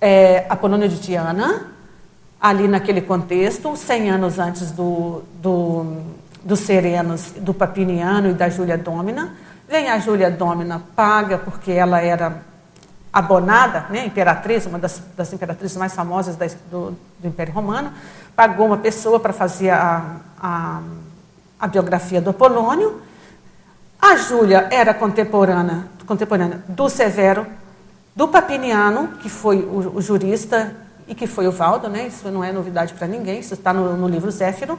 É, Apolônio de Tiana, ali naquele contexto, 100 anos antes do, do, dos Serenos, do Papiniano e da Júlia Domina. Vem a Júlia Domina, paga, porque ela era abonada, né, imperatriz, uma das, das imperatrizes mais famosas da, do, do, Império Romano, pagou uma pessoa para fazer a, a, a biografia do Apolônio, a Júlia era contemporânea, contemporânea do Severo, do Papiniano, que foi o, o, jurista e que foi o Valdo, né? isso não é novidade para ninguém, isso está no, no, livro Zéfiro,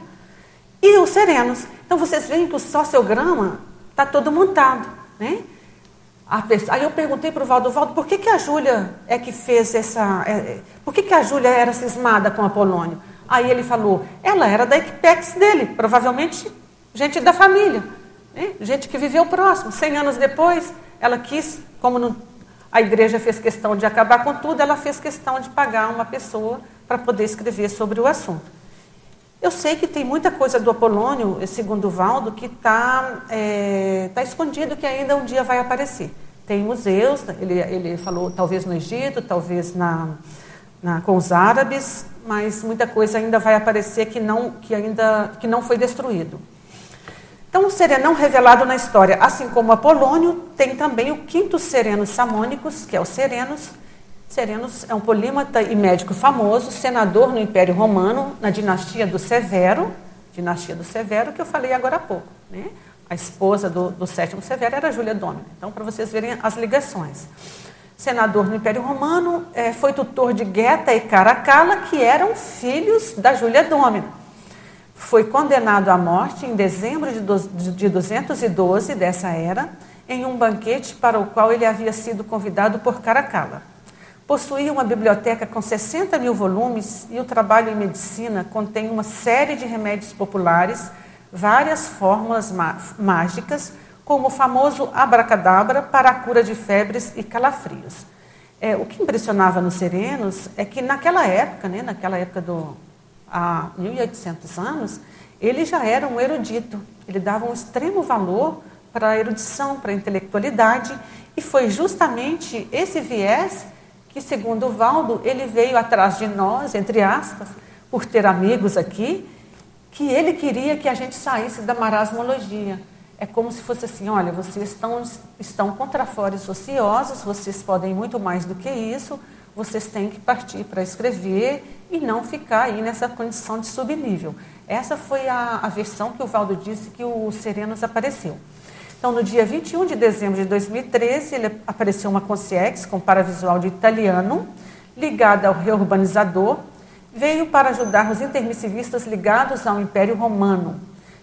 e os Serenos. Então vocês veem que o sociograma está todo montado. Né? Aí eu perguntei para o Valdo, Valdo, por que, que a Júlia é que fez essa. É, é, por que, que a Júlia era cismada com Apolônio? Aí ele falou, ela era da equipex dele, provavelmente gente da família. Né? Gente que viveu próximo. Cem anos depois, ela quis, como não, a igreja fez questão de acabar com tudo, ela fez questão de pagar uma pessoa para poder escrever sobre o assunto. Eu sei que tem muita coisa do Apolônio, segundo o Valdo, que está é, tá escondido, que ainda um dia vai aparecer. Tem museus, ele, ele falou talvez no Egito, talvez na, na, com os árabes, mas muita coisa ainda vai aparecer que não, que ainda que não foi destruído. Então, o serenão revelado na história, assim como Apolônio, tem também o quinto sereno samônicos, que é o Serenos. Serenos é um polímata e médico famoso, senador no Império Romano, na dinastia do Severo, dinastia do Severo, que eu falei agora há pouco. Né? A esposa do, do sétimo Severo era Júlia Domina. Então, para vocês verem as ligações. Senador no Império Romano, é, foi tutor de Geta e Caracalla, que eram filhos da Júlia Domina. Foi condenado à morte em dezembro de, do, de 212 dessa era, em um banquete para o qual ele havia sido convidado por Caracalla. Possuía uma biblioteca com 60 mil volumes e o trabalho em medicina contém uma série de remédios populares, várias fórmulas mágicas, como o famoso abracadabra para a cura de febres e calafrios. É, o que impressionava nos serenos é que naquela época, né, naquela época do há 1800 anos, ele já era um erudito. Ele dava um extremo valor para a erudição, para a intelectualidade, e foi justamente esse viés que, segundo o Valdo, ele veio atrás de nós, entre aspas, por ter amigos aqui, que ele queria que a gente saísse da marasmologia. É como se fosse assim: olha, vocês estão, estão contrafores ociosos, vocês podem muito mais do que isso, vocês têm que partir para escrever e não ficar aí nessa condição de subnível. Essa foi a, a versão que o Valdo disse que o Serenos apareceu. Então, no dia 21 de dezembro de 2013, ele apareceu uma consciex com paravisual de italiano, ligada ao reurbanizador, veio para ajudar os intermissivistas ligados ao Império Romano.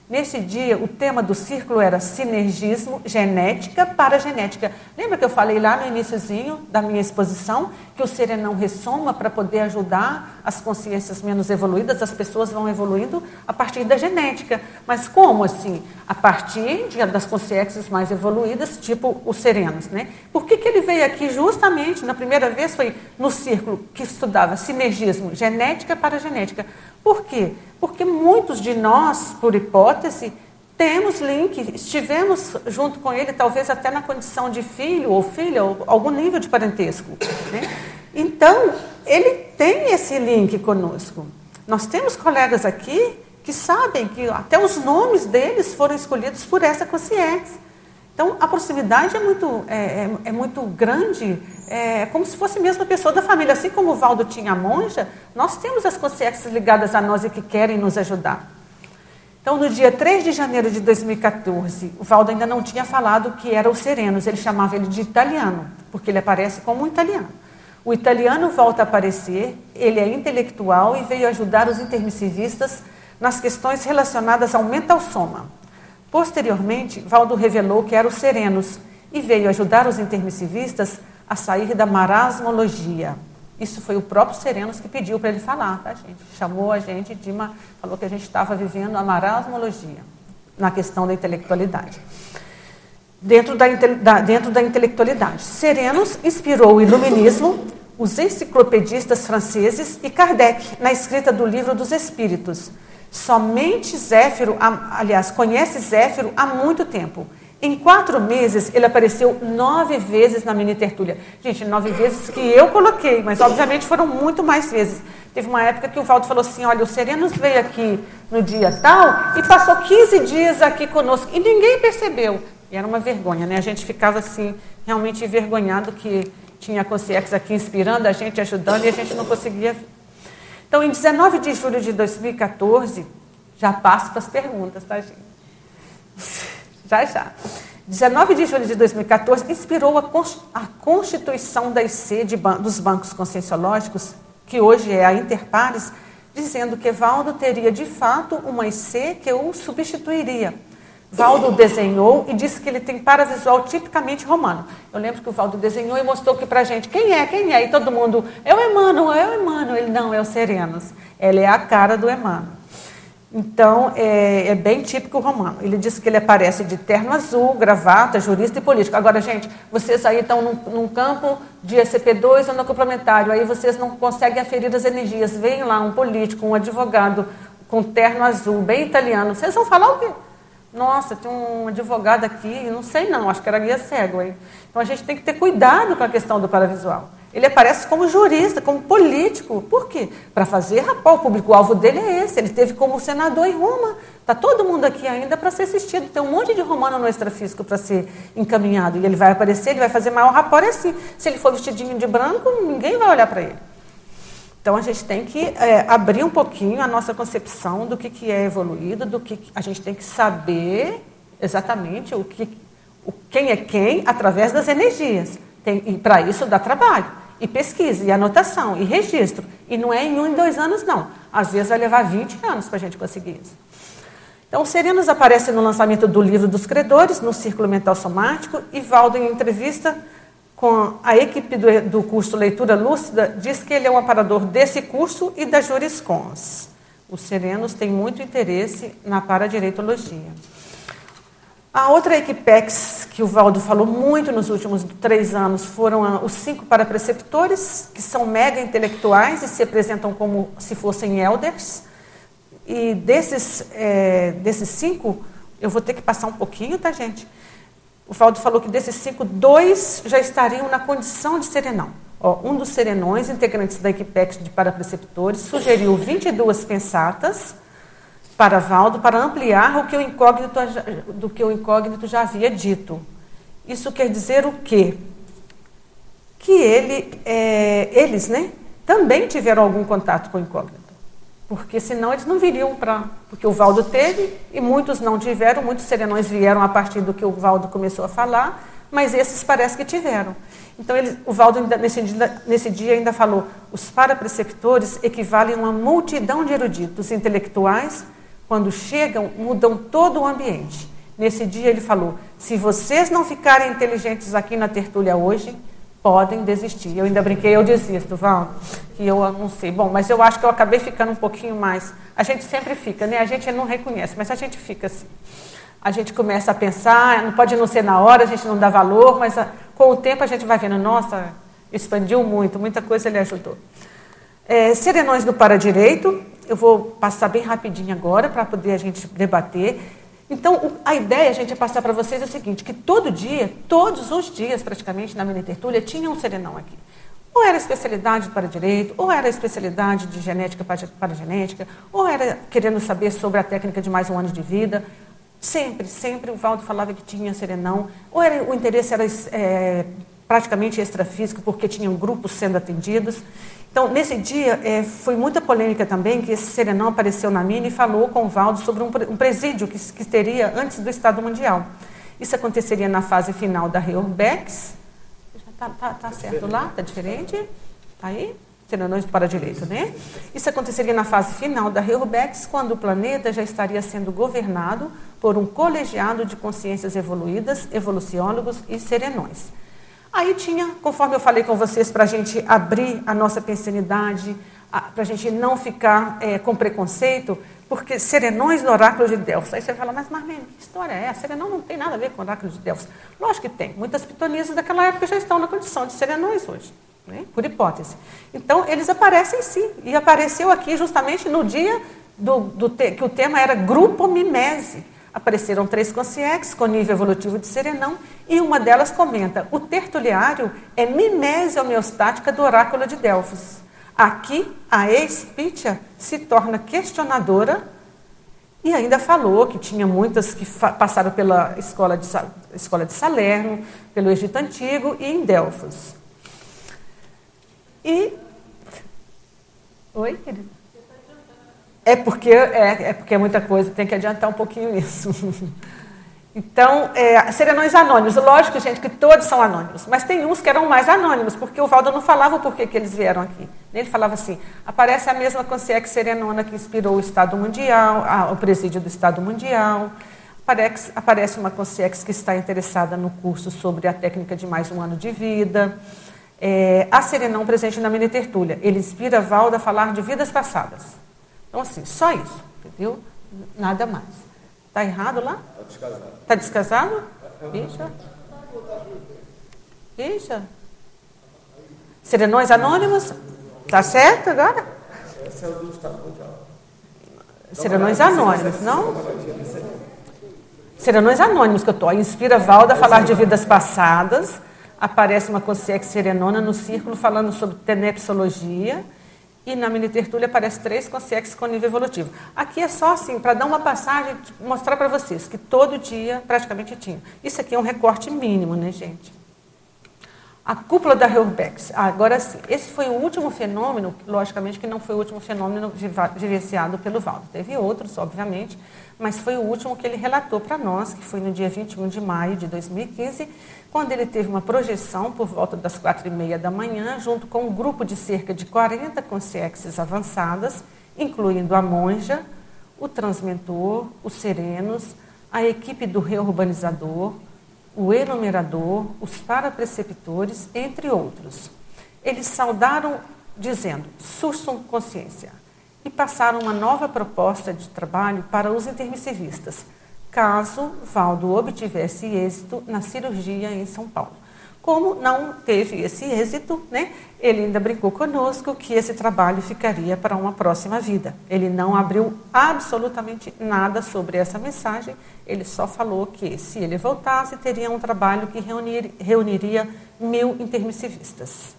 Neste dia, o tema do círculo era sinergismo, genética para genética. Lembra que eu falei lá no iníciozinho da minha exposição que o serenão ressoma para poder ajudar as consciências menos evoluídas, as pessoas vão evoluindo a partir da genética. Mas como assim? A partir de, das consciências mais evoluídas, tipo os serenos, né? Por que, que ele veio aqui justamente, na primeira vez foi no círculo que estudava sinergismo, genética para genética. Por quê? Porque muitos de nós, por hipótese, temos link, estivemos junto com ele, talvez até na condição de filho ou filha, ou algum nível de parentesco. Né? Então, ele tem esse link conosco. Nós temos colegas aqui que sabem que até os nomes deles foram escolhidos por essa consciência. Então, a proximidade é muito, é, é, é muito grande, é como se fosse mesmo a pessoa da família. Assim como o Valdo tinha a monja, nós temos as consciências ligadas a nós e que querem nos ajudar. Então, no dia 3 de janeiro de 2014, o Valdo ainda não tinha falado que era o Serenos, ele chamava ele de italiano, porque ele aparece como um italiano. O italiano volta a aparecer, ele é intelectual e veio ajudar os intermissivistas nas questões relacionadas ao mental soma. Posteriormente, Valdo revelou que era o Serenos e veio ajudar os intermissivistas a sair da marasmologia. Isso foi o próprio Serenos que pediu para ele falar, tá, gente? Chamou a gente, Dima falou que a gente estava vivendo a marasmologia na questão da intelectualidade. Dentro da, da, dentro da intelectualidade. Serenos inspirou o iluminismo, os enciclopedistas franceses e Kardec na escrita do Livro dos Espíritos Somente Zéfiro, aliás, conhece Zéfiro há muito tempo. Em quatro meses, ele apareceu nove vezes na mini tertúlia. Gente, nove vezes que eu coloquei, mas obviamente foram muito mais vezes. Teve uma época que o Valdo falou assim: olha, o Serenos veio aqui no dia tal e passou 15 dias aqui conosco e ninguém percebeu. E era uma vergonha, né? A gente ficava assim, realmente envergonhado que tinha a Concierge aqui inspirando a gente, ajudando e a gente não conseguia então, em 19 de julho de 2014, já passo para as perguntas, tá, gente? Já, já. 19 de julho de 2014, inspirou a, constituição da IC de, dos bancos conscienciológicos, que hoje é a Interpares, dizendo que Valdo teria de fato uma IC que o substituiria. Valdo desenhou e disse que ele tem paravisual tipicamente romano. Eu lembro que o Valdo desenhou e mostrou aqui para gente quem é, quem é. E todo mundo, é o Emmanuel, é o Emmanuel. Ele, não, é o Serenos. Ela é a cara do Emmanuel. Então, é, é, bem típico romano. Ele disse que ele aparece de terno azul, gravata, jurista e político. Agora, gente, vocês aí estão num, num campo de ECP2 ou no complementário, aí vocês não conseguem aferir as energias. Vem lá um político, um advogado com terno azul, bem italiano. Vocês vão falar o quê? Nossa, tem um advogado aqui, não sei não, acho que era guia cego. Hein? Então a gente tem que ter cuidado com a questão do paravisual. Ele aparece como jurista, como político. Por quê? Para fazer rapaz, o público-alvo dele é esse. Ele teve como senador em Roma. Está todo mundo aqui ainda para ser assistido. Tem um monte de romano no extrafísico para ser encaminhado. E ele vai aparecer, ele vai fazer maior rapport assim. Se ele for vestidinho de branco, ninguém vai olhar para ele. Então a gente tem que é, abrir um pouquinho a nossa concepção do que, que é evoluído, do que a gente tem que saber exatamente o que, o quem é quem através das energias. Tem, e para isso dá trabalho, e pesquisa, e anotação, e registro. E não é em um, em dois anos, não. Às vezes vai levar 20 anos para a gente conseguir isso. Então, Serenos aparece no lançamento do livro dos credores, no Círculo Mental Somático, e Valdo, em entrevista com a equipe do, do curso Leitura Lúcida, diz que ele é um aparador desse curso e da Juriscons. Os serenos têm muito interesse na paradireitologia. A outra equipex que o Valdo falou muito nos últimos três anos foram os cinco parapreceptores, que são mega intelectuais e se apresentam como se fossem elders. E desses, é, desses cinco, eu vou ter que passar um pouquinho, tá, gente? O Valdo falou que desses cinco, dois já estariam na condição de serenão. Ó, um dos serenões, integrantes da equipex de parapreceptores, sugeriu 22 pensatas para Valdo para ampliar o que o incógnito, do que o incógnito já havia dito. Isso quer dizer o quê? Que ele, é, eles né, também tiveram algum contato com o incógnito. Porque senão eles não viriam para. Porque o Valdo teve e muitos não tiveram, muitos serenões vieram a partir do que o Valdo começou a falar, mas esses parece que tiveram. Então, ele, o Valdo, nesse dia, nesse dia, ainda falou: os parapreceptores equivalem a uma multidão de eruditos intelectuais quando chegam, mudam todo o ambiente. Nesse dia ele falou: se vocês não ficarem inteligentes aqui na tertúlia hoje, podem desistir. Eu ainda brinquei, eu desisto, Val, que eu sei. Bom, mas eu acho que eu acabei ficando um pouquinho mais. A gente sempre fica, né? A gente não reconhece, mas a gente fica assim. A gente começa a pensar, não pode não ser na hora, a gente não dá valor, mas a, com o tempo a gente vai vendo, nossa, expandiu muito, muita coisa ele ajudou. É, serenões do Paradireito, eu vou passar bem rapidinho agora para poder a gente debater. Então, a ideia, gente, é passar para vocês é o seguinte, que todo dia, todos os dias praticamente na mini tertúlia, tinha um serenão aqui. Ou era especialidade para direito, ou era especialidade de genética para, genética, ou era querendo saber sobre a técnica de mais um ano de vida. Sempre, sempre o Valdo falava que tinha serenão, ou era, o interesse era é, praticamente extrafísico, porque tinham grupos sendo atendidos. Então, nesse dia, é, foi muita polêmica também que esse serenão apareceu na mina e falou com o Valdo sobre um, um presídio que, que teria antes do Estado Mundial. Isso aconteceria na fase final da Reurbex. Está tá, tá certo lá? Está diferente? Está aí? Serenões para direito, né? Isso aconteceria na fase final da Reurbex, quando o planeta já estaria sendo governado por um colegiado de consciências evoluídas, evoluciólogos e serenões. Aí tinha, conforme eu falei com vocês, para a gente abrir a nossa pensanidade, para a gente não ficar é, com preconceito, porque serenões no oráculo de Delfos. Aí você fala, mas Marlene, que história é essa? Serenão não tem nada a ver com o oráculo de Delfos. Lógico que tem. Muitas pitonisas daquela época já estão na condição de serenões hoje, né? por hipótese. Então, eles aparecem sim. E apareceu aqui justamente no dia do, do te, que o tema era grupo mimese. Apareceram três consciências com nível evolutivo de serenão e uma delas comenta: o tertuliário é mimese homeostática do oráculo de Delfos. Aqui, a ex-Pitia se torna questionadora e ainda falou que tinha muitas que passaram pela escola de, escola de Salerno, pelo Egito Antigo e em Delfos. E. Oi, querido? É porque é, é porque é muita coisa, tem que adiantar um pouquinho isso. Então, é, serenões anônimos. Lógico, gente, que todos são anônimos, mas tem uns que eram mais anônimos, porque o Valdo não falava o porquê que eles vieram aqui. Ele falava assim: aparece a mesma consciência serenona que inspirou o Estado Mundial, a, o presídio do Estado Mundial. Aparece, aparece uma consciência que está interessada no curso sobre a técnica de mais um ano de vida. É, a Serenão presente na mini tertúlia. Ele inspira Valdo a falar de vidas passadas. Então, assim, só isso, entendeu? Nada mais. Está errado lá? Está descasado. Está descasado? Bicha. Bicha. Serenões anônimos? Está certo agora? Esse é o do. Serenões anônimos, não? Serenões anônimos que eu estou. Inspira Valda a falar de vidas passadas. Aparece uma consciência serenona no círculo falando sobre tenepsologia e na mini tertúlia aparece três consciências com nível evolutivo. Aqui é só assim, para dar uma passagem, mostrar para vocês que todo dia praticamente tinha. Isso aqui é um recorte mínimo, né, gente? A cúpula da Heubex. Agora sim, esse foi o último fenômeno, logicamente que não foi o último fenômeno vivenciado pelo Valdo. Teve outros, obviamente, mas foi o último que ele relatou para nós, que foi no dia 21 de maio de 2015, quando ele teve uma projeção por volta das quatro e meia da manhã, junto com um grupo de cerca de 40 consciências avançadas, incluindo a monja, o transmentor, os serenos, a equipe do reurbanizador, o enumerador, os parapreceptores, entre outros. Eles saudaram dizendo, sursum consciência, e passaram uma nova proposta de trabalho para os intermissivistas, caso Valdo obtivesse êxito na cirurgia em São Paulo. Como não teve esse êxito, né, ele ainda brincou conosco que esse trabalho ficaria para uma próxima vida. Ele não abriu absolutamente nada sobre essa mensagem, ele só falou que se ele voltasse, teria um trabalho que reunir, reuniria mil intermissivistas.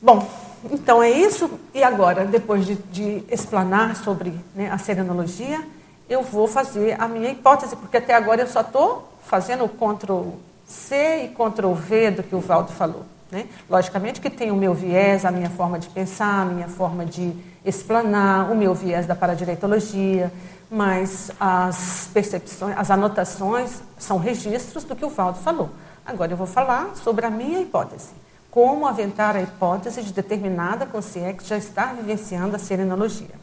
Bom, então é isso. E agora, depois de, de explanar sobre né, a serenologia, eu vou fazer a minha hipótese, porque até agora eu só estou fazendo o Ctrl C e Ctrl V do que o Valdo falou. Né? Logicamente que tem o meu viés, a minha forma de pensar, a minha forma de explanar, o meu viés da paradireitologia, mas as percepções, as anotações são registros do que o Valdo falou. Agora eu vou falar sobre a minha hipótese. Como aventar a hipótese de determinada consciência que já está vivenciando a serenologia.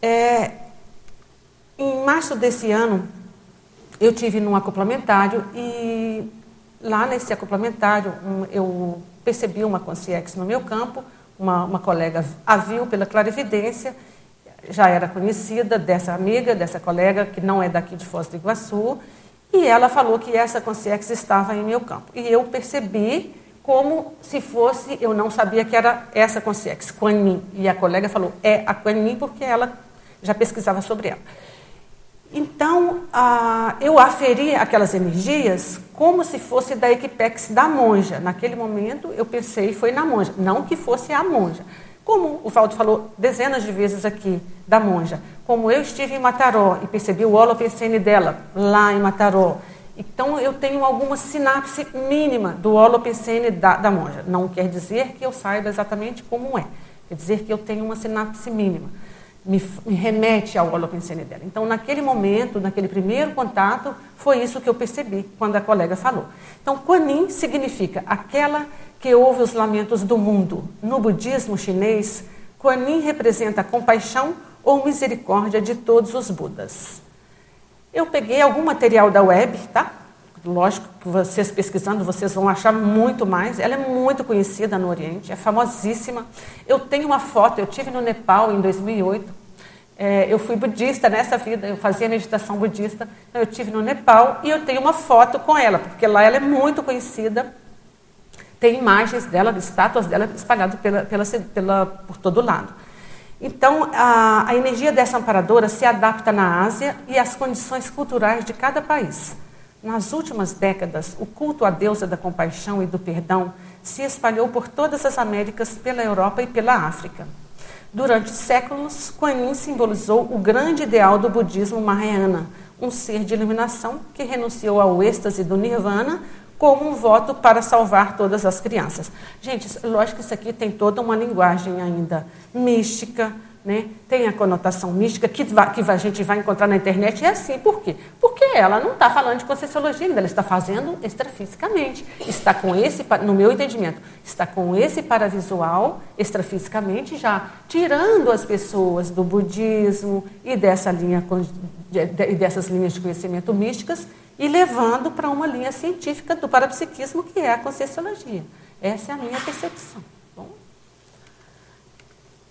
É, em março desse ano, eu tive num acoplamentário e lá nesse acoplamentário um, eu percebi uma consciência no meu campo, uma, uma colega a viu pela clarividência, já era conhecida dessa amiga, dessa colega que não é daqui de Foz do Iguaçu, e ela falou que essa consciência estava em meu campo. E eu percebi como se fosse, eu não sabia que era essa consciência, Quan E a colega falou, é a Quan porque ela já pesquisava sobre ela. Então, ah, eu aferi aquelas energias como se fosse da Equipex da monja. Naquele momento, eu pensei foi na monja, não que fosse a monja. Como o Valdo falou dezenas de vezes aqui da monja, como eu estive em Mataró e percebi o holopensene dela lá em Mataró, então eu tenho alguma sinapse mínima do holopensene da, da monja. Não quer dizer que eu saiba exatamente como é, quer dizer que eu tenho uma sinapse mínima me, me remete ao holopensene dela. Então, naquele momento, naquele primeiro contato, foi isso que eu percebi quando a colega falou. Então, Kuan significa aquela que ouve os lamentos do mundo. No budismo chinês, Kuan representa a compaixão ou misericórdia de todos os Budas. Eu peguei algum material da web, tá? Lógico que vocês pesquisando, vocês vão achar muito mais. Ela é muito conhecida no Oriente, é famosíssima. Eu tenho uma foto, eu tive no Nepal em 2008. É, eu fui budista nessa vida, eu fazia meditação budista. Então eu tive no Nepal e eu tenho uma foto com ela, porque lá ela é muito conhecida. Tem imagens dela, estátuas dela espalhadas pela, pela, pela, por todo lado. Então, a, a energia dessa amparadora se adapta na Ásia e às condições culturais de cada país. Nas últimas décadas, o culto à deusa da compaixão e do perdão se espalhou por todas as Américas, pela Europa e pela África. Durante séculos, Kuan Yin simbolizou o grande ideal do budismo Mahayana, um ser de iluminação que renunciou ao êxtase do nirvana como um voto para salvar todas as crianças. Gente, lógico que isso aqui tem toda uma linguagem ainda mística, né? tem a conotação mística que, que a gente vai encontrar na internet. É assim, por quê? Porque ela não está falando de conscienciologia ainda, ela está fazendo extrafisicamente. Está com esse, no meu entendimento, está com esse paravisual extrafisicamente já tirando as pessoas do budismo e dessa linha e dessas linhas de conhecimento místicas e levando para uma linha científica do parapsiquismo que é a conscienciologia. Essa é a minha percepção.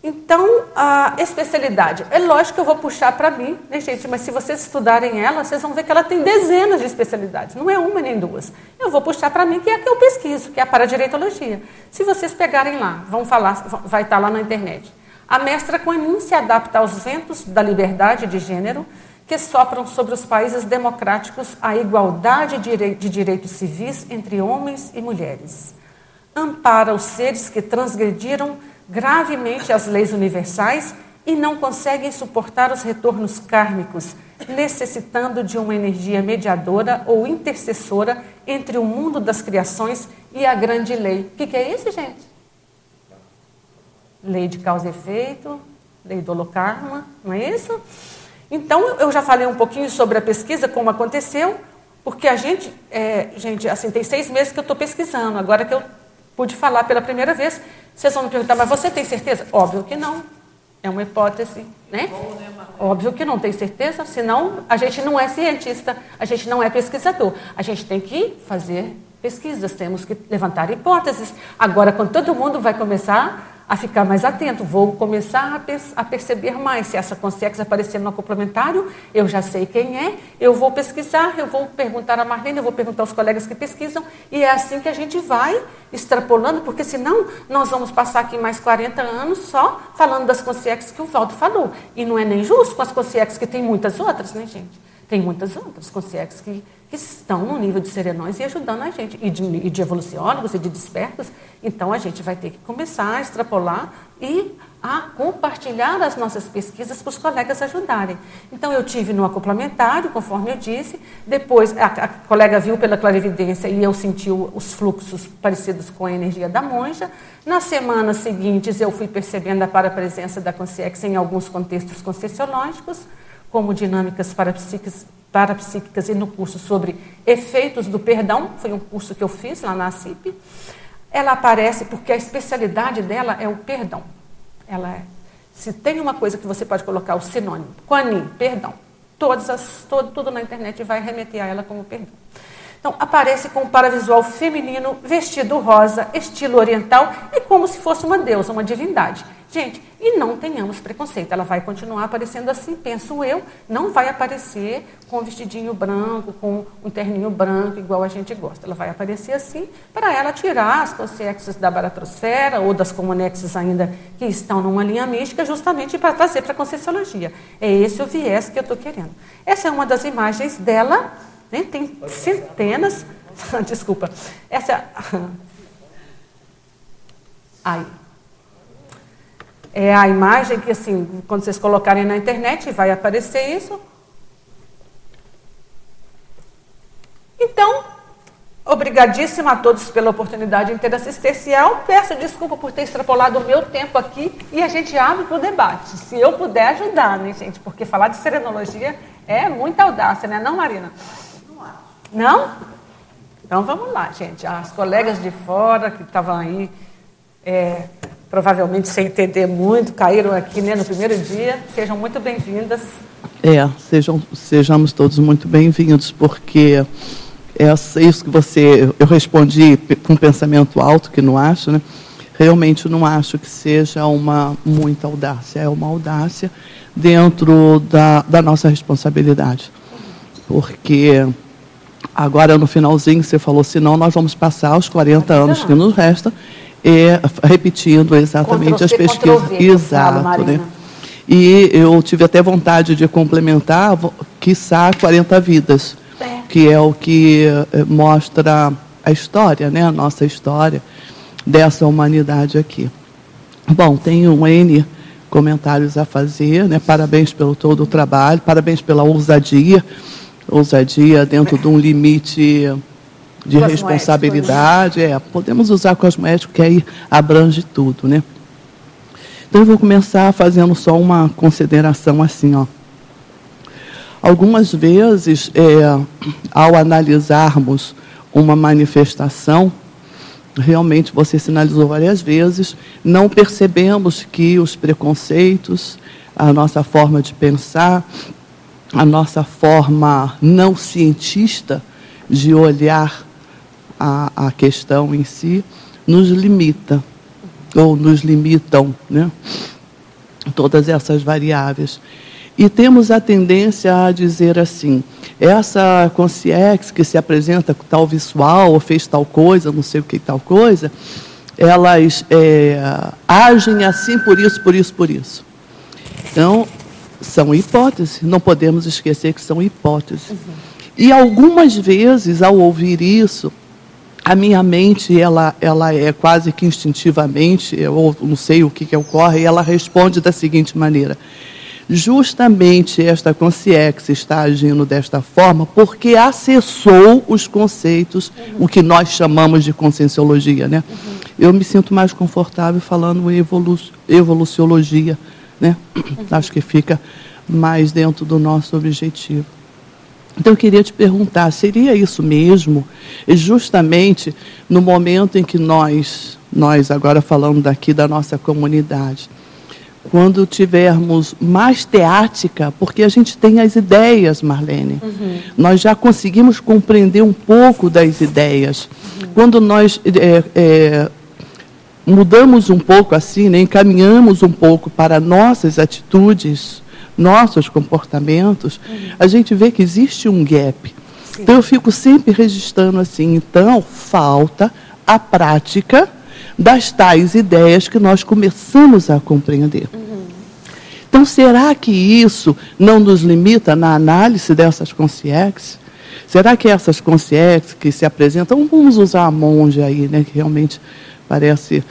Então, a especialidade. É lógico que eu vou puxar para mim, né, gente? Mas se vocês estudarem ela, vocês vão ver que ela tem dezenas de especialidades. Não é uma nem duas. Eu vou puxar para mim, que é a que eu pesquiso, que é a paradireitologia. Se vocês pegarem lá, vão falar, vai estar tá lá na internet. A mestra Quanin se adapta aos ventos da liberdade de gênero que sopram sobre os países democráticos a igualdade de direitos civis entre homens e mulheres. Ampara os seres que transgrediram gravemente as leis universais e não conseguem suportar os retornos kármicos, necessitando de uma energia mediadora ou intercessora entre o mundo das criações e a grande lei. O que, que é isso, gente? Lei de causa e efeito, lei do holocarma, não é isso? Então, eu já falei um pouquinho sobre a pesquisa, como aconteceu, porque a gente, é, gente, assim, tem seis meses que eu estou pesquisando, agora que eu pude falar pela primeira vez, vocês vão me perguntar, mas você tem certeza? Óbvio que não. É uma hipótese, né? Óbvio que não tem certeza, senão a gente não é cientista, a gente não é pesquisador. A gente tem que fazer pesquisas, temos que levantar hipóteses. Agora, quando todo mundo vai começar a ficar mais atento, vou começar a, a perceber mais. Se essa consciência aparecer no complementário, eu já sei quem é, eu vou pesquisar, eu vou perguntar a Marlene, eu vou perguntar aos colegas que pesquisam, e é assim que a gente vai extrapolando, porque senão nós vamos passar aqui mais 40 anos só falando das consciências que o Valdo falou. E não é nem justo com as consciências que tem muitas outras, né, gente? Tem muitas outras consciências que, que estão no nível de serenões e ajudando a gente, e de, e de evoluciólogos e de despertos. Então, a gente vai ter que começar a extrapolar e a compartilhar as nossas pesquisas para os colegas ajudarem. Então, eu tive no acoplamentário, conforme eu disse, depois a, a colega viu pela clarividência e eu senti os fluxos parecidos com a energia da monja. Nas semanas seguintes, eu fui percebendo a parapresença da consciência em alguns contextos concessiológicos como dinâmicas parapsíquicas, parapsíquicas e no curso sobre efeitos do perdão, foi um curso que eu fiz lá na CIP. Ela aparece porque a especialidade dela é o perdão. Ela é, se tem uma coisa que você pode colocar o sinônimo, Quanin, perdão. Todas as, todo, tudo na internet vai remeter a ela como perdão. Então, aparece com um paravisual feminino, vestido rosa, estilo oriental e como se fosse uma deusa, uma divindade. Gente, e não tenhamos preconceito, ela vai continuar aparecendo assim, penso eu, não vai aparecer com um vestidinho branco, com um terninho branco, igual a gente gosta. Ela vai aparecer assim, para ela tirar as consciências da baratrosfera ou das comunexes ainda que estão numa linha mística, justamente para trazer para a Conscienciologia. É esse o viés que eu estou querendo. Essa é uma das imagens dela, né? tem centenas. Desculpa. Essa. Aí é a imagem que, assim, quando vocês colocarem na internet, vai aparecer isso. Então, obrigadíssima a todos pela oportunidade interassistencial. Peço desculpa por ter extrapolado o meu tempo aqui e a gente abre para o debate. Se eu puder ajudar, né, gente? Porque falar de serenologia é muita audácia, né, não, Marina? Não? Então vamos lá, gente. As colegas de fora que estavam aí. É, provavelmente sem entender muito, caíram aqui né, no primeiro dia. Sejam muito bem-vindas. É, sejam, sejamos todos muito bem-vindos, porque é isso que você. Eu respondi com um pensamento alto, que não acho, né? Realmente não acho que seja uma muita audácia, é uma audácia dentro da, da nossa responsabilidade. Porque agora no finalzinho você falou, senão nós vamos passar os 40 anos que nos resta é, repetindo exatamente as pesquisas. Exato, falo, né? E eu tive até vontade de complementar, quiçá 40 vidas, é. que é o que é, mostra a história, né? a nossa história dessa humanidade aqui. Bom, tenho um N comentários a fazer, né? parabéns pelo todo o trabalho, parabéns pela ousadia, ousadia dentro de um limite de responsabilidade. Né? É, podemos usar cosmético, que aí abrange tudo, né? Então eu vou começar fazendo só uma consideração assim, ó. Algumas vezes, é, ao analisarmos uma manifestação, realmente você sinalizou várias vezes, não percebemos que os preconceitos, a nossa forma de pensar, a nossa forma não cientista de olhar a, a questão em si nos limita, ou nos limitam, né? todas essas variáveis. E temos a tendência a dizer assim: essa consciência que se apresenta com tal visual, ou fez tal coisa, não sei o que tal coisa, elas é, agem assim por isso, por isso, por isso. Então, são hipóteses, não podemos esquecer que são hipóteses. Uhum. E algumas vezes, ao ouvir isso, a minha mente ela, ela é quase que instintivamente, eu não sei o que, que ocorre, e ela responde da seguinte maneira: Justamente esta consciência está agindo desta forma porque acessou os conceitos, uhum. o que nós chamamos de conscienciologia. Né? Uhum. Eu me sinto mais confortável falando evolu evoluciologia. Né? Uhum. Acho que fica mais dentro do nosso objetivo. Então eu queria te perguntar, seria isso mesmo? E justamente no momento em que nós, nós agora falando daqui da nossa comunidade, quando tivermos mais teática, porque a gente tem as ideias, Marlene. Uhum. Nós já conseguimos compreender um pouco das ideias. Uhum. Quando nós é, é, mudamos um pouco assim, né, encaminhamos um pouco para nossas atitudes, nossos comportamentos, uhum. a gente vê que existe um gap. Sim. Então eu fico sempre registrando assim, então falta a prática das tais ideias que nós começamos a compreender. Uhum. Então, será que isso não nos limita na análise dessas consciências? Será que essas consciências que se apresentam, vamos usar a monja aí, né, que realmente parece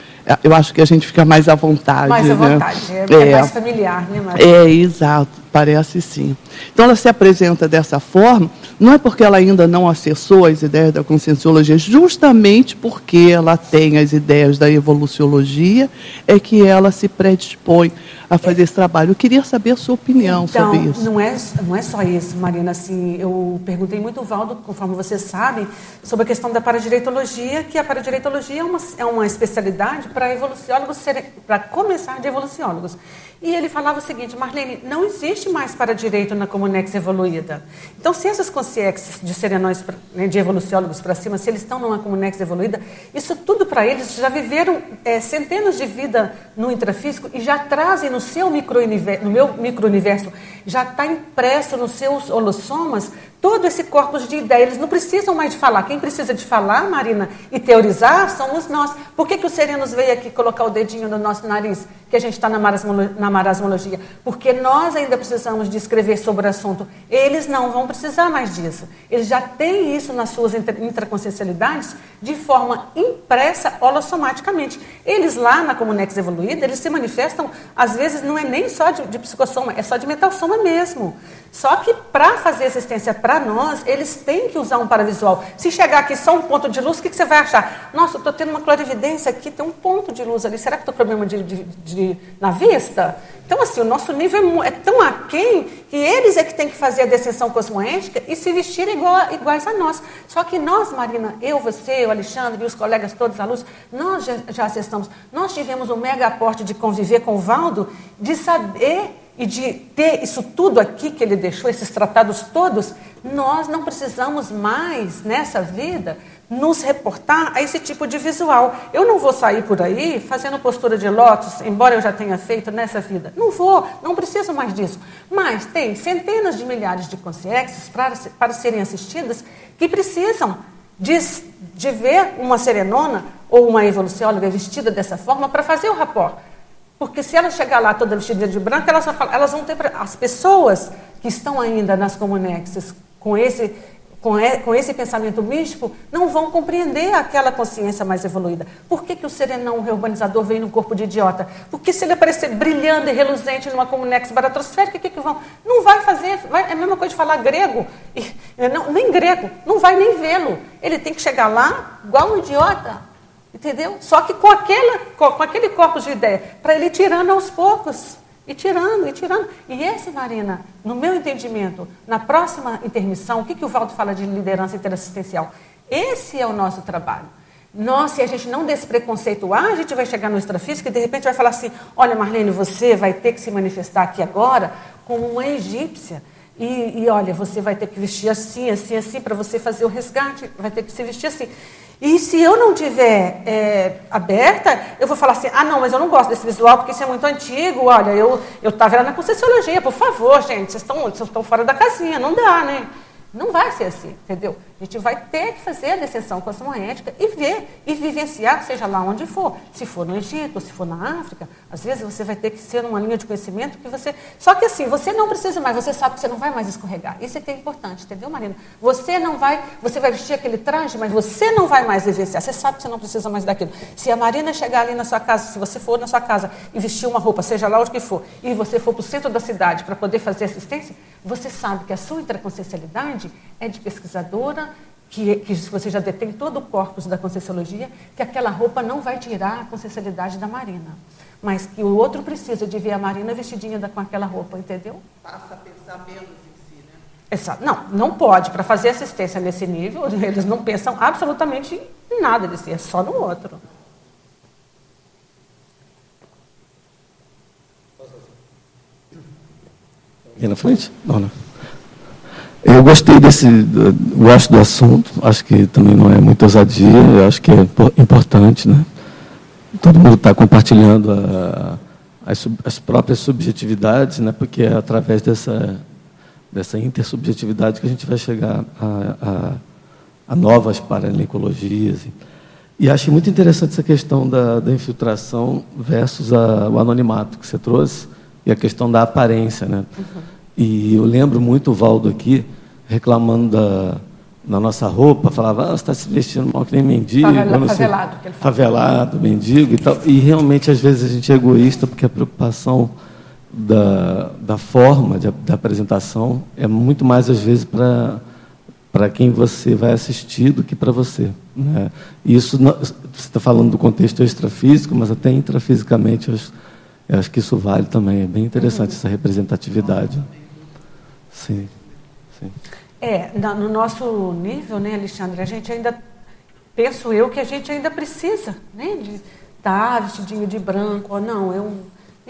eu acho que a gente fica mais à vontade. Mais à né? vontade, é, é, mais familiar, né, Maria? É, exato, parece sim. Então ela se apresenta dessa forma, não é porque ela ainda não acessou as ideias da conscienciologia, justamente porque ela tem as ideias da evoluciologia, é que ela se predispõe a fazer esse trabalho. Eu queria saber a sua opinião então, sobre isso. Não é, não é só isso, Marina. Assim, eu perguntei muito, Valdo, conforme vocês sabem, sobre a questão da paradireitologia, que a paradireitologia é uma, é uma especialidade para evoluciólogos, para começar de evoluciólogos. E ele falava o seguinte, Marlene, não existe mais para direito na Comunex evoluída. Então, se essas consciências de serenóis, né, de evoluciólogos para cima, se eles estão numa Comunex evoluída, isso tudo para eles já viveram é, centenas de vida no intrafísico e já trazem no seu micro-universo, no meu micro-universo, já está impresso nos seus holossomas todo esse corpus de ideia. Eles não precisam mais de falar. Quem precisa de falar, Marina, e teorizar, somos nós. Por que, que o Serenos veio aqui colocar o dedinho no nosso nariz, que a gente está na, na marasmologia? Porque nós ainda precisamos de escrever sobre o assunto. Eles não vão precisar mais disso. Eles já têm isso nas suas intraconsciencialidades de forma impressa holossomaticamente. Eles lá na Comunex Evoluída, eles se manifestam, às vezes não é nem só de, de psicossoma, é só de metalsoma mesmo. Só que para fazer assistência para nós, eles têm que usar um paravisual. Se chegar aqui só um ponto de luz, o que, que você vai achar? Nossa, eu estou tendo uma clarividência aqui, tem um ponto de luz ali. Será que estou problema de, de, de, na vista? Então, assim, o nosso nível é, é, tão aquém que eles é que têm que fazer a descensão cosmoética e se vestir igual, iguais a nós. Só que nós, Marina, eu, você, o Alexandre e os colegas todos, alunos, nós já, já acessamos, nós tivemos um mega aporte de conviver com o Valdo, de saber e de ter isso tudo aqui que ele deixou, esses tratados todos, nós não precisamos mais, nessa vida, nos reportar a esse tipo de visual. Eu não vou sair por aí fazendo postura de lótus, embora eu já tenha feito nessa vida. Não vou, não preciso mais disso. Mas tem centenas de milhares de consciências para, para serem assistidas que precisam de, de ver uma serenona ou uma evolucióloga vestida dessa forma para fazer o rapport. Porque se ela chegar lá toda vestida de branco, elas, elas vão ter. As pessoas que estão ainda nas comunexes com esse, com, esse pensamento místico não vão compreender aquela consciência mais evoluída. Por que, que o serenão reurbanizador vem no corpo de idiota? Porque se ele aparecer brilhando e reluzente numa comunex baratrosférica, o que, que vão? Não vai fazer, vai, é a mesma coisa de falar grego, e, não, nem grego, não vai nem vê-lo. Ele tem que chegar lá, igual um idiota, Entendeu? Só que com, aquela, com aquele corpo de ideia, para ele ir tirando aos poucos. E tirando, e tirando. E esse, Marina, no meu entendimento, na próxima intermissão, o que, que o Valdo fala de liderança interassistencial? Esse é o nosso trabalho. Nós, se a gente não despreconceituar, a gente vai chegar no extrafísico e de repente vai falar assim: olha, Marlene, você vai ter que se manifestar aqui agora como uma egípcia. E, e olha, você vai ter que vestir assim, assim, assim, para você fazer o resgate, vai ter que se vestir assim. E se eu não tiver é, aberta, eu vou falar assim, ah, não, mas eu não gosto desse visual porque isso é muito antigo. Olha, eu estava eu na Conscienciologia, por favor, gente, vocês estão, vocês estão fora da casinha, não dá, né? Não vai ser assim, entendeu? A gente vai ter que fazer a descensão cosmoética e ver e vivenciar, seja lá onde for. Se for no Egito, se for na África, às vezes você vai ter que ser numa linha de conhecimento que você. Só que assim, você não precisa mais, você sabe que você não vai mais escorregar. Isso é que é importante, entendeu, Marina? Você não vai, você vai vestir aquele traje, mas você não vai mais vivenciar. Você sabe que você não precisa mais daquilo. Se a Marina chegar ali na sua casa, se você for na sua casa e vestir uma roupa, seja lá onde que for, e você for para o centro da cidade para poder fazer assistência, você sabe que a sua intraconsciencialidade é de pesquisadora, que, que você já detém todo o corpus da conscienciologia, que aquela roupa não vai tirar a consciencialidade da Marina. Mas que o outro precisa de ver a Marina vestidinha da, com aquela roupa, entendeu? Passa a pensar menos em si, né? Exato. Não, não pode. Para fazer assistência nesse nível, eles não pensam absolutamente em nada de si, é só no outro. Aqui na frente? Não, não. Eu gostei desse, gosto do assunto, acho que também não é muito ousadia, eu acho que é importante, né? Todo mundo está compartilhando a, as, as, próprias subjetividades, né? Porque é através dessa, dessa intersubjetividade que a gente vai chegar a, a, a novas paralencologias. E acho muito interessante essa questão da, da infiltração versus o anonimato que você trouxe e a questão da aparência, né? Uhum. E eu lembro muito o Valdo aqui reclamando da, da nossa roupa, falava, ah, você está se vestindo mal que nem mendigo. Favela, favelado, que ele fala. Favelado, mendigo e tal. E realmente, às vezes, a gente é egoísta porque a preocupação da, da forma de, da apresentação é muito mais, às vezes, para para quem você vai assistir do que para você. Né? Isso não, você está falando do contexto extrafísico, mas até intrafisicamente eu acho, eu acho que isso vale também. É bem interessante uhum. essa representatividade. Sim, sim. É, no nosso nível, né, Alexandre, a gente ainda, penso eu, que a gente ainda precisa, né, de estar tá vestidinho de branco, ou não, eu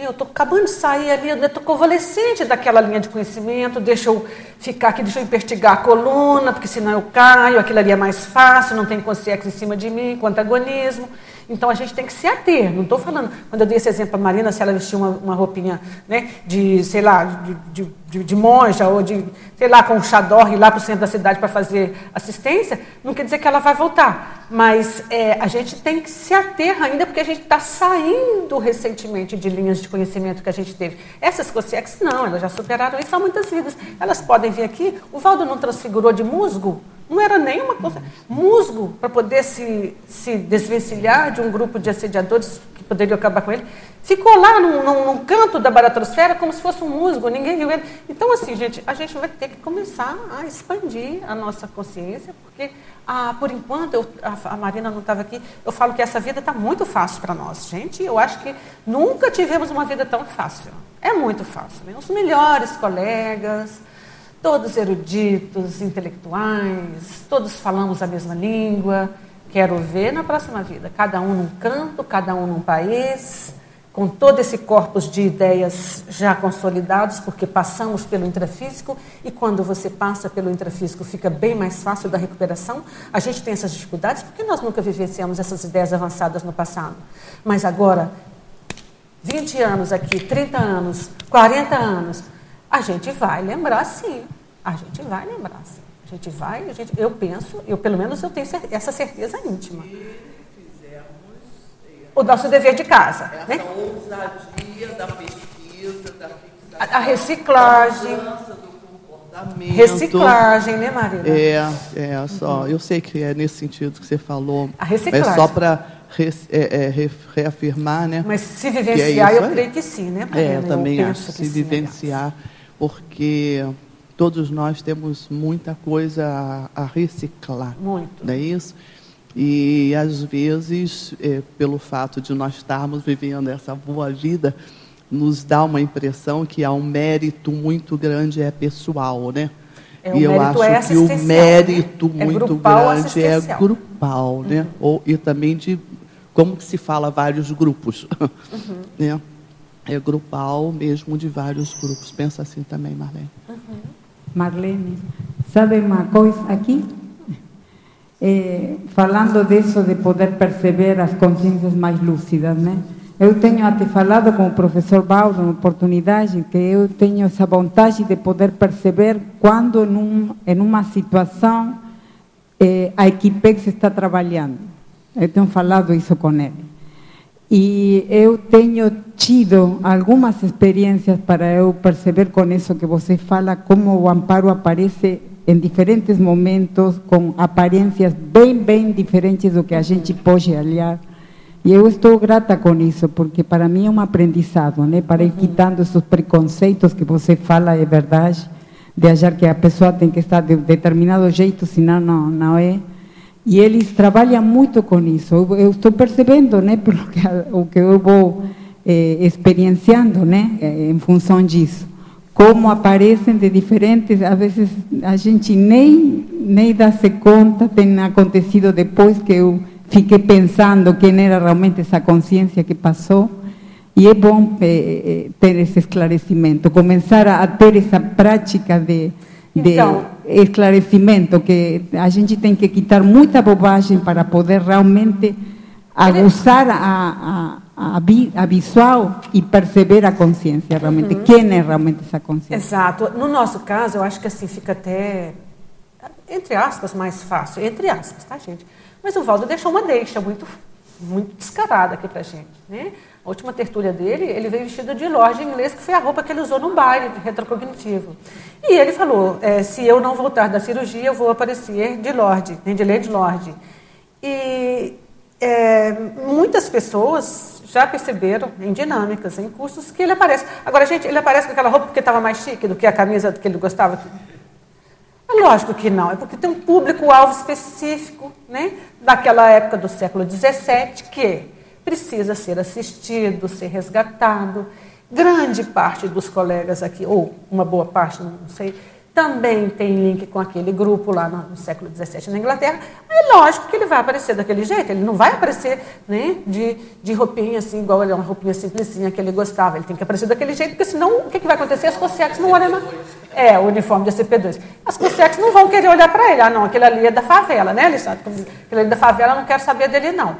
eu estou acabando de sair ali, eu estou convalescente daquela linha de conhecimento, deixa eu ficar aqui, deixa eu investigar a coluna, porque senão eu caio, aquilo ali é mais fácil, não tem consciência em cima de mim, com antagonismo. Então a gente tem que se ater. Não estou falando, quando eu dei esse exemplo para Marina, se ela vestir uma, uma roupinha né, de, sei lá, de, de, de, de monja ou de, sei lá, com um xador ir lá para o centro da cidade para fazer assistência, não quer dizer que ela vai voltar. Mas é, a gente tem que se ater ainda, porque a gente está saindo recentemente de linhas de conhecimento que a gente teve. Essas COSEX, não, elas já superaram isso há muitas vidas. Elas podem vir aqui. O Valdo não transfigurou de musgo? Não era nenhuma coisa. Musgo, para poder se, se desvencilhar de um grupo de assediadores que poderiam acabar com ele, ficou lá num, num, num, canto da baratrosfera como se fosse um musgo, ninguém viu ele. Então, assim, gente, a gente vai ter que começar a expandir a nossa consciência, porque, ah, por enquanto, eu, a, a Marina não estava aqui, eu falo que essa vida está muito fácil para nós. Gente, eu acho que nunca tivemos uma vida tão fácil. É muito fácil. Né? Os melhores colegas todos eruditos, intelectuais, todos falamos a mesma língua. Quero ver na próxima vida, cada um num canto, cada um num país, com todo esse corpus de ideias já consolidados, porque passamos pelo intrafísico e quando você passa pelo intrafísico fica bem mais fácil da recuperação. A gente tem essas dificuldades porque nós nunca vivenciamos essas ideias avançadas no passado. Mas agora, 20 anos aqui, 30 anos, 40 anos, a gente vai lembrar sim. A gente vai lembrar sim. A gente vai, a gente, eu penso, eu pelo menos eu tenho essa certeza íntima. O nosso dever de casa. Essa né? ousadia da pesquisa, da fixação, a, a reciclagem. Reciclagem, né, Maria? É, é só. Uhum. Eu sei que é nesse sentido que você falou. A reciclagem. É só para re, é, é, reafirmar, né? Mas se é vivenciar, é eu creio que sim, né, Mariana? É, eu também eu acho se vivenciar, porque todos nós temos muita coisa a, a reciclar. Muito. Não é isso? E às vezes, é, pelo fato de nós estarmos vivendo essa boa vida, nos dá uma impressão que há um mérito muito grande é pessoal, né? É, e eu acho é que o mérito né? muito grande é grupal, né? Uhum. Ou, e também de como que se fala vários grupos, uhum. né? É grupal mesmo de vários grupos. Pensa assim também, Marlene. Uhum. Marlene, sabe uma coisa aqui? É, falando disso de poder perceber as consciências mais lúcidas, né? Eu tenho até falado com o professor Baldo na oportunidade que eu tenho essa vontade de poder perceber quando em, um, em uma situação eh, a Equipex está trabalhando. Eu tenho falado isso com ele. E eu tenho tido algumas experiências para eu perceber com isso que você fala, como o amparo aparece em diferentes momentos, com aparências bem, bem diferentes do que a gente pode olhar. E eu estou grata com isso, porque para mim é um aprendizado, né? para ir quitando esses preconceitos que você fala, é verdade, de achar que a pessoa tem que estar de determinado jeito, senão não, não é. E eles trabalham muito com isso. Eu, estou percebendo, né, pelo que o que eu vou eh, experienciando, né, em função disso, como aparecem de diferentes, às vezes a gente nem nem dá-se conta, tem acontecido depois que eu fiquei pensando quem era realmente essa consciência que passou. E é bom eh, eh ter esse esclarecimento, começar a, a ter essa prática de, de então, esclarecimento, que a gente tem que quitar muita bobagem para poder realmente aguçar a, a, a, a visual e perceber a consciência realmente, uhum. quem é realmente essa consciência. Exato. No nosso caso, eu acho que assim fica até, entre aspas, mais fácil, entre aspas, tá, gente? Mas o Valdo deixou uma deixa muito, muito descarada aqui pra gente, né? A última tertúlia dele, ele veio vestido de lorde inglês, que foi a roupa que ele usou no baile retrocognitivo. E ele falou: é, se eu não voltar da cirurgia, eu vou aparecer de lorde, nem de lady lorde. E é, muitas pessoas já perceberam em dinâmicas, em cursos, que ele aparece. Agora, gente, ele aparece com aquela roupa porque estava mais chique do que a camisa que ele gostava. É lógico que não, é porque tem um público-alvo específico, né, daquela época do século XVII, que precisa ser assistido, ser resgatado. Grande parte dos colegas aqui, ou uma boa parte, não sei, também tem link com aquele grupo lá no, século XVII na Inglaterra. É lógico que ele vai aparecer daquele jeito, ele não vai aparecer né, de, de roupinha assim, igual ele é uma roupinha simplesinha que ele gostava. Ele tem que aparecer daquele jeito, porque senão o que, que vai acontecer? As COSEX não olham na... É, o uniforme da CP2. As COSEX não vão querer olhar para ele. Ah, não, aquele ali é da favela, né, Alexandre? Aquele ali é da favela, não quero saber dele, não.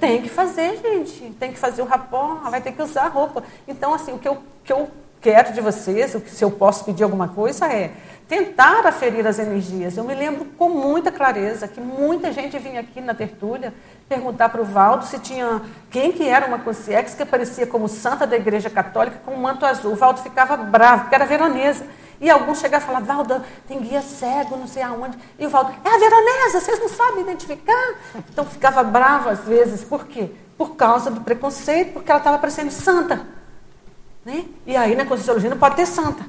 Tem que fazer, gente. Tem que fazer o rapó, vai ter que usar a roupa. Então, assim, o que eu, que eu quero de vocês, se eu posso pedir alguma coisa, é tentar aferir as energias. Eu me lembro com muita clareza que muita gente vinha aqui na tertúlia perguntar para o Valdo se tinha quem que era uma consciência que aparecia como santa da Igreja Católica com um manto azul. O Valdo ficava bravo, porque era veronesa. E alguns chegavam e falavam, Valdo, tem guia cego, não sei aonde. E o Valdo, é a veronesa, vocês não sabem identificar? Então ficava bravo às vezes, por quê? Por causa do preconceito, porque ela estava parecendo santa. Né? E aí na Conscienciologia não pode ter santa.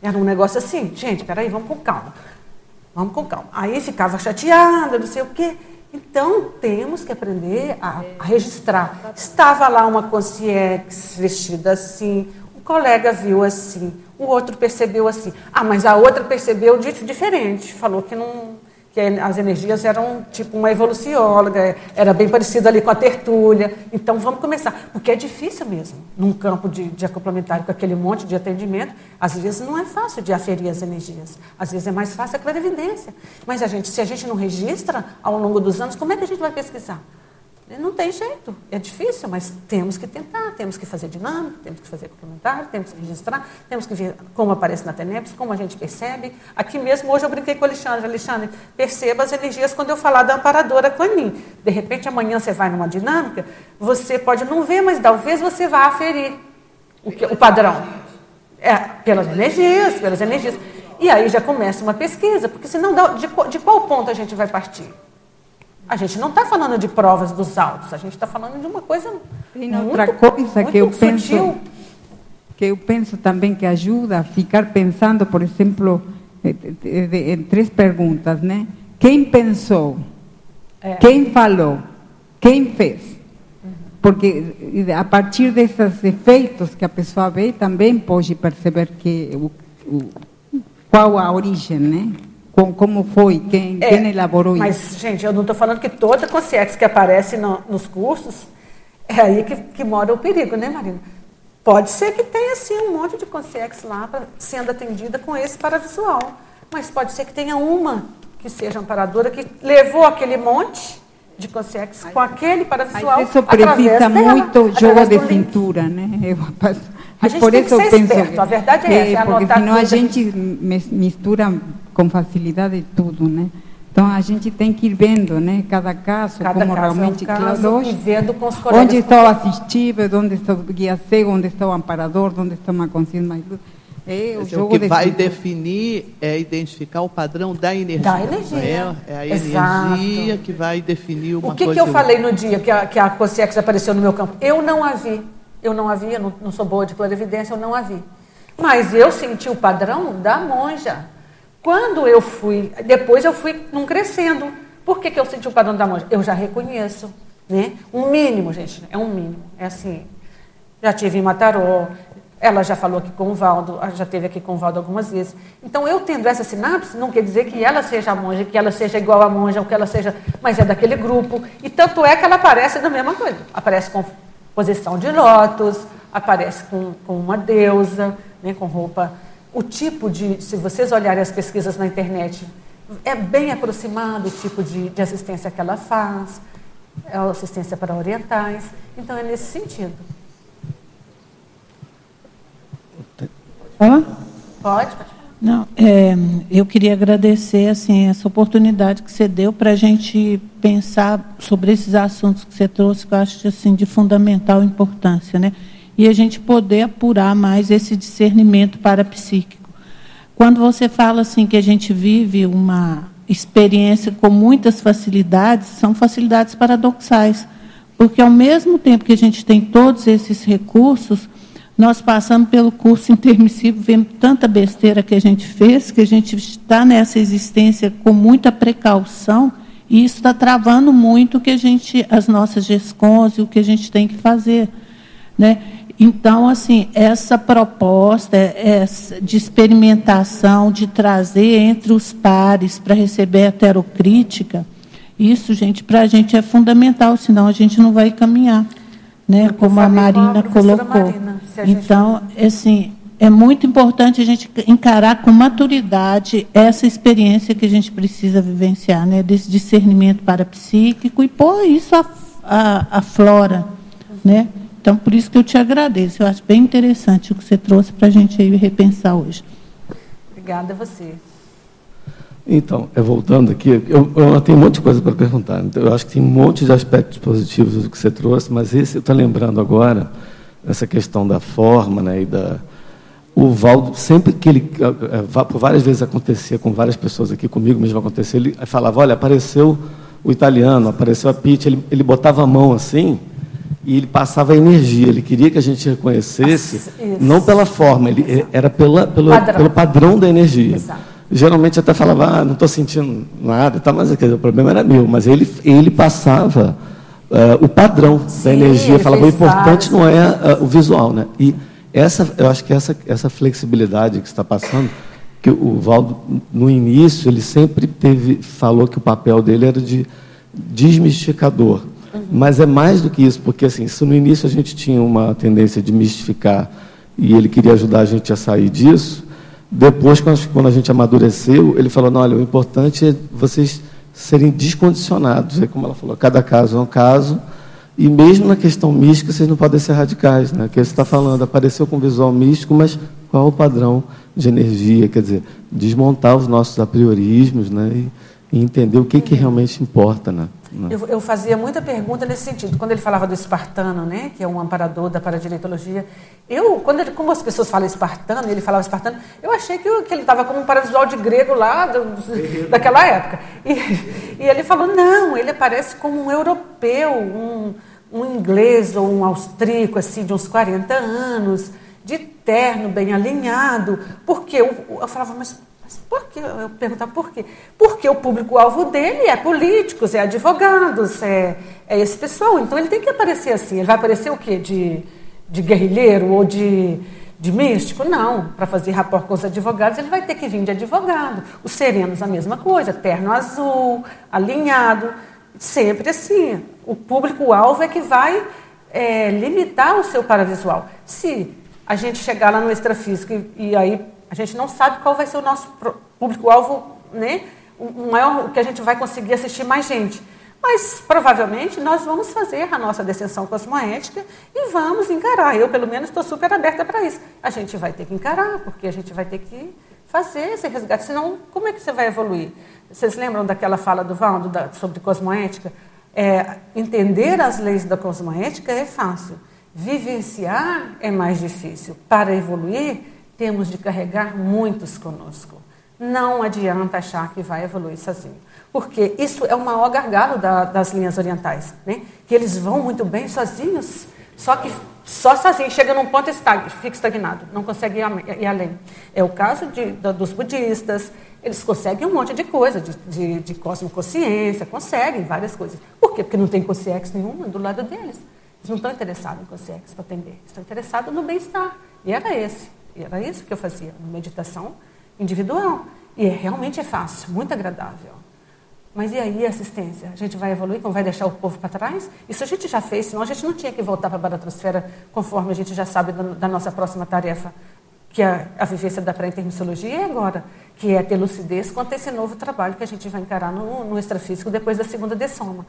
Era um negócio assim, gente, peraí, vamos com calma. Vamos com calma. Aí ficava chateada, não sei o quê. Então, temos que aprender a, a registrar. Estava lá uma consciência vestida assim, o colega viu assim, o outro percebeu assim. Ah, mas a outra percebeu diferente. Falou que não que as energias eram tipo uma evolucióloga, era bem parecida ali com a tertúlia. Então vamos começar, porque é difícil mesmo, num campo de, de complementar com aquele monte de atendimento, às vezes não é fácil de aferir as energias, às vezes é mais fácil a clarividência. Mas a gente, se a gente não registra ao longo dos anos, como é que a gente vai pesquisar? Não tem jeito, é difícil, mas temos que tentar, temos que fazer dinâmica, temos que fazer complementar, temos que registrar, temos que ver como aparece na TENEPS, como a gente percebe. Aqui mesmo, hoje eu brinquei com o Alexandre. Alexandre, perceba as energias quando eu falar da amparadora com mim. De repente, amanhã você vai numa dinâmica, você pode não ver, mas talvez você vá aferir o, que, o padrão. É, pelas energias, pelas energias. E aí já começa uma pesquisa, porque senão, de, de qual ponto a gente vai partir? A gente não está falando de provas dos autos, a gente está falando de uma coisa Tem muito, outra coisa que eu sutil. penso que eu penso também que ajuda a ficar pensando, por exemplo, em três perguntas, né? Quem pensou? É. Quem falou? Quem fez? Uhum. Porque a partir desses efeitos que a pessoa vê, também pode perceber que o, o, qual a origem, né? Como foi, quem, é, quem elaborou mas, isso. Mas, gente, eu não estou falando que toda consciência que aparece no, nos cursos é aí que, que mora o perigo, né, Marina? Pode ser que tenha, sim, um monte de consciência lá pra, sendo atendida com esse paravisual. Mas pode ser que tenha uma que seja amparadora, que levou aquele monte de consciência com aquele paravisual Isso precisa muito jogo de cintura, né? Eu, a gente por tem isso que ser penso esperto. Que, a verdade é, é essa, é porque senão a gente mistura com facilidade tudo, né? Então a gente tem que ir vendo, né, cada caso, cada como caso realmente é um caso, e vendo com os colegas. Onde está o assistível, onde está o guia cego, onde está o amparador, onde está uma consciência mais é, o, jogo o que de vai definir é identificar o padrão da energia. Da energia. É, é a Exato. energia que vai definir uma O que, coisa que eu falei no dia que a, que a Cossex apareceu no meu campo? Eu não a vi. Eu não a vi, eu não, não sou boa de clarividência, eu não a vi. Mas eu senti o padrão da monja. Quando eu fui, depois eu fui num crescendo. Por que, que eu senti o padrão da monja? Eu já reconheço. Né? Um mínimo, gente, é um mínimo. É assim, já tive em Mataró, ela já falou aqui com o Valdo, já teve aqui com o Valdo algumas vezes. Então, eu tendo essa sinapse, não quer dizer que ela seja a monja, que ela seja igual à monja, ou que ela seja. Mas é daquele grupo. E tanto é que ela aparece da mesma coisa. Aparece com posição de lótus, aparece com, com uma deusa, né, com roupa. O tipo de. Se vocês olharem as pesquisas na internet, é bem aproximado o tipo de, de assistência que ela faz. É assistência para orientais. Então, é nesse sentido. Fala? Pode, Não, é, eu queria agradecer assim essa oportunidade que você deu para a gente pensar sobre esses assuntos que você trouxe, que eu acho assim de fundamental importância, né? E a gente poder apurar mais esse discernimento parapsíquico. Quando você fala assim que a gente vive uma experiência com muitas facilidades, são facilidades paradoxais, porque ao mesmo tempo que a gente tem todos esses recursos, nós passamos pelo curso intermissivo, vemos tanta besteira que a gente fez, que a gente está nessa existência com muita precaução, e isso está travando muito que a gente, as nossas GESCONs e o que a gente tem que fazer. Né? Então, assim, essa proposta essa de experimentação, de trazer entre os pares para receber a heterocrítica, isso, gente, para a gente é fundamental, senão a gente não vai caminhar né, como a Marina colocou. Marina, então, assim, é muito importante a gente encarar com maturidade essa experiência que a gente precisa vivenciar, né, desse discernimento parapsíquico e pôr isso a, a, a flora, né? Então, por isso que eu te agradeço. Eu acho bem interessante o que você trouxe para a gente aí repensar hoje. Obrigada a você. Então, é, voltando aqui, eu, eu tenho um monte de coisa para perguntar. Então, eu acho que tem um monte de aspectos positivos do que você trouxe, mas esse eu estou lembrando agora, essa questão da forma, né, e da... O Valdo, sempre que ele, é, é, por várias vezes acontecia com várias pessoas aqui, comigo mesmo aconteceu, ele falava, olha, apareceu o italiano, apareceu a Pete, ele, ele botava a mão assim, e ele passava a energia. Ele queria que a gente reconhecesse, Isso. não pela forma, ele era pela, pelo, padrão. pelo padrão da energia. Exato geralmente até falava, ah, não estou sentindo nada, tá, mas o problema era meu. Mas ele, ele passava uh, o padrão Sim, da energia, falava, o importante não é uh, o visual. Né? E essa, eu acho que essa, essa flexibilidade que está passando, que o Valdo, no início, ele sempre teve, falou que o papel dele era de desmistificador. Uhum. Mas é mais do que isso, porque assim, se no início a gente tinha uma tendência de mistificar e ele queria ajudar a gente a sair disso, depois, quando a gente amadureceu, ele falou: não, olha, o importante é vocês serem descondicionados. É como ela falou: cada caso é um caso. E mesmo na questão mística, vocês não podem ser radicais. Né? Que você está falando, apareceu com visual místico, mas qual o padrão de energia? Quer dizer, desmontar os nossos apriorismos né? e, e entender o que, que realmente importa. Né? Eu, eu, fazia muita pergunta nesse sentido. Quando ele falava do espartano, né, que é um amparador da paradireitologia, eu, quando ele, como as pessoas falam espartano, ele falava espartano, eu achei que, que ele estava como um paravisual de grego lá, do, daquela época. E, e, ele falou, não, ele aparece como um europeu, um, um inglês ou um austríaco, assim, de uns 40 anos, de terno, bem alinhado. Porque eu, eu falava, mas por que? Eu perguntava por quê? Porque o público-alvo dele é políticos, é advogados, é, é esse pessoal. Então ele tem que aparecer assim. Ele vai aparecer o quê? De, de guerrilheiro ou de, de místico? Não. Para fazer rapport com os advogados, ele vai ter que vir de advogado. Os serenos, a mesma coisa. Terno azul, alinhado. Sempre assim. O público-alvo é que vai é, limitar o seu paravisual. Se a gente chegar lá no extrafísico e, e aí a gente não sabe qual vai ser o nosso público-alvo, né? O maior que a gente vai conseguir assistir mais gente. Mas provavelmente nós vamos fazer a nossa descensão cosmoética e vamos encarar. Eu, pelo menos, estou super aberta para isso. A gente vai ter que encarar, porque a gente vai ter que fazer esse resgate, senão como é que você vai evoluir? Vocês lembram daquela fala do Valdo da, sobre cosmoética? É, entender as leis da cosmoética é fácil, vivenciar é mais difícil. Para evoluir, temos de carregar muitos conosco. Não adianta achar que vai evoluir sozinho. Porque isso é o maior gargalo da, das linhas orientais. Né? Que eles vão muito bem sozinhos, só que só sozinho, chega num ponto e fica estagnado, não consegue ir além. É o caso de, dos budistas, eles conseguem um monte de coisa, de, de, de cosmoconsciência, conseguem várias coisas. Por quê? Porque não tem consciência nenhuma do lado deles. Eles não estão interessados em consciência para atender, estão interessados no bem-estar. E era esse, era isso que eu fazia, meditação individual. E é, realmente é fácil, muito agradável. Mas e aí a assistência? A gente vai evoluir, como vai deixar o povo para trás? Isso a gente já fez, senão a gente não tinha que voltar para a baratrosfera, conforme a gente já sabe da, da nossa próxima tarefa, que é a vivência da pré-intermissologia é agora, que é ter lucidez quanto a esse novo trabalho que a gente vai encarar no, no extrafísico depois da segunda dessoma.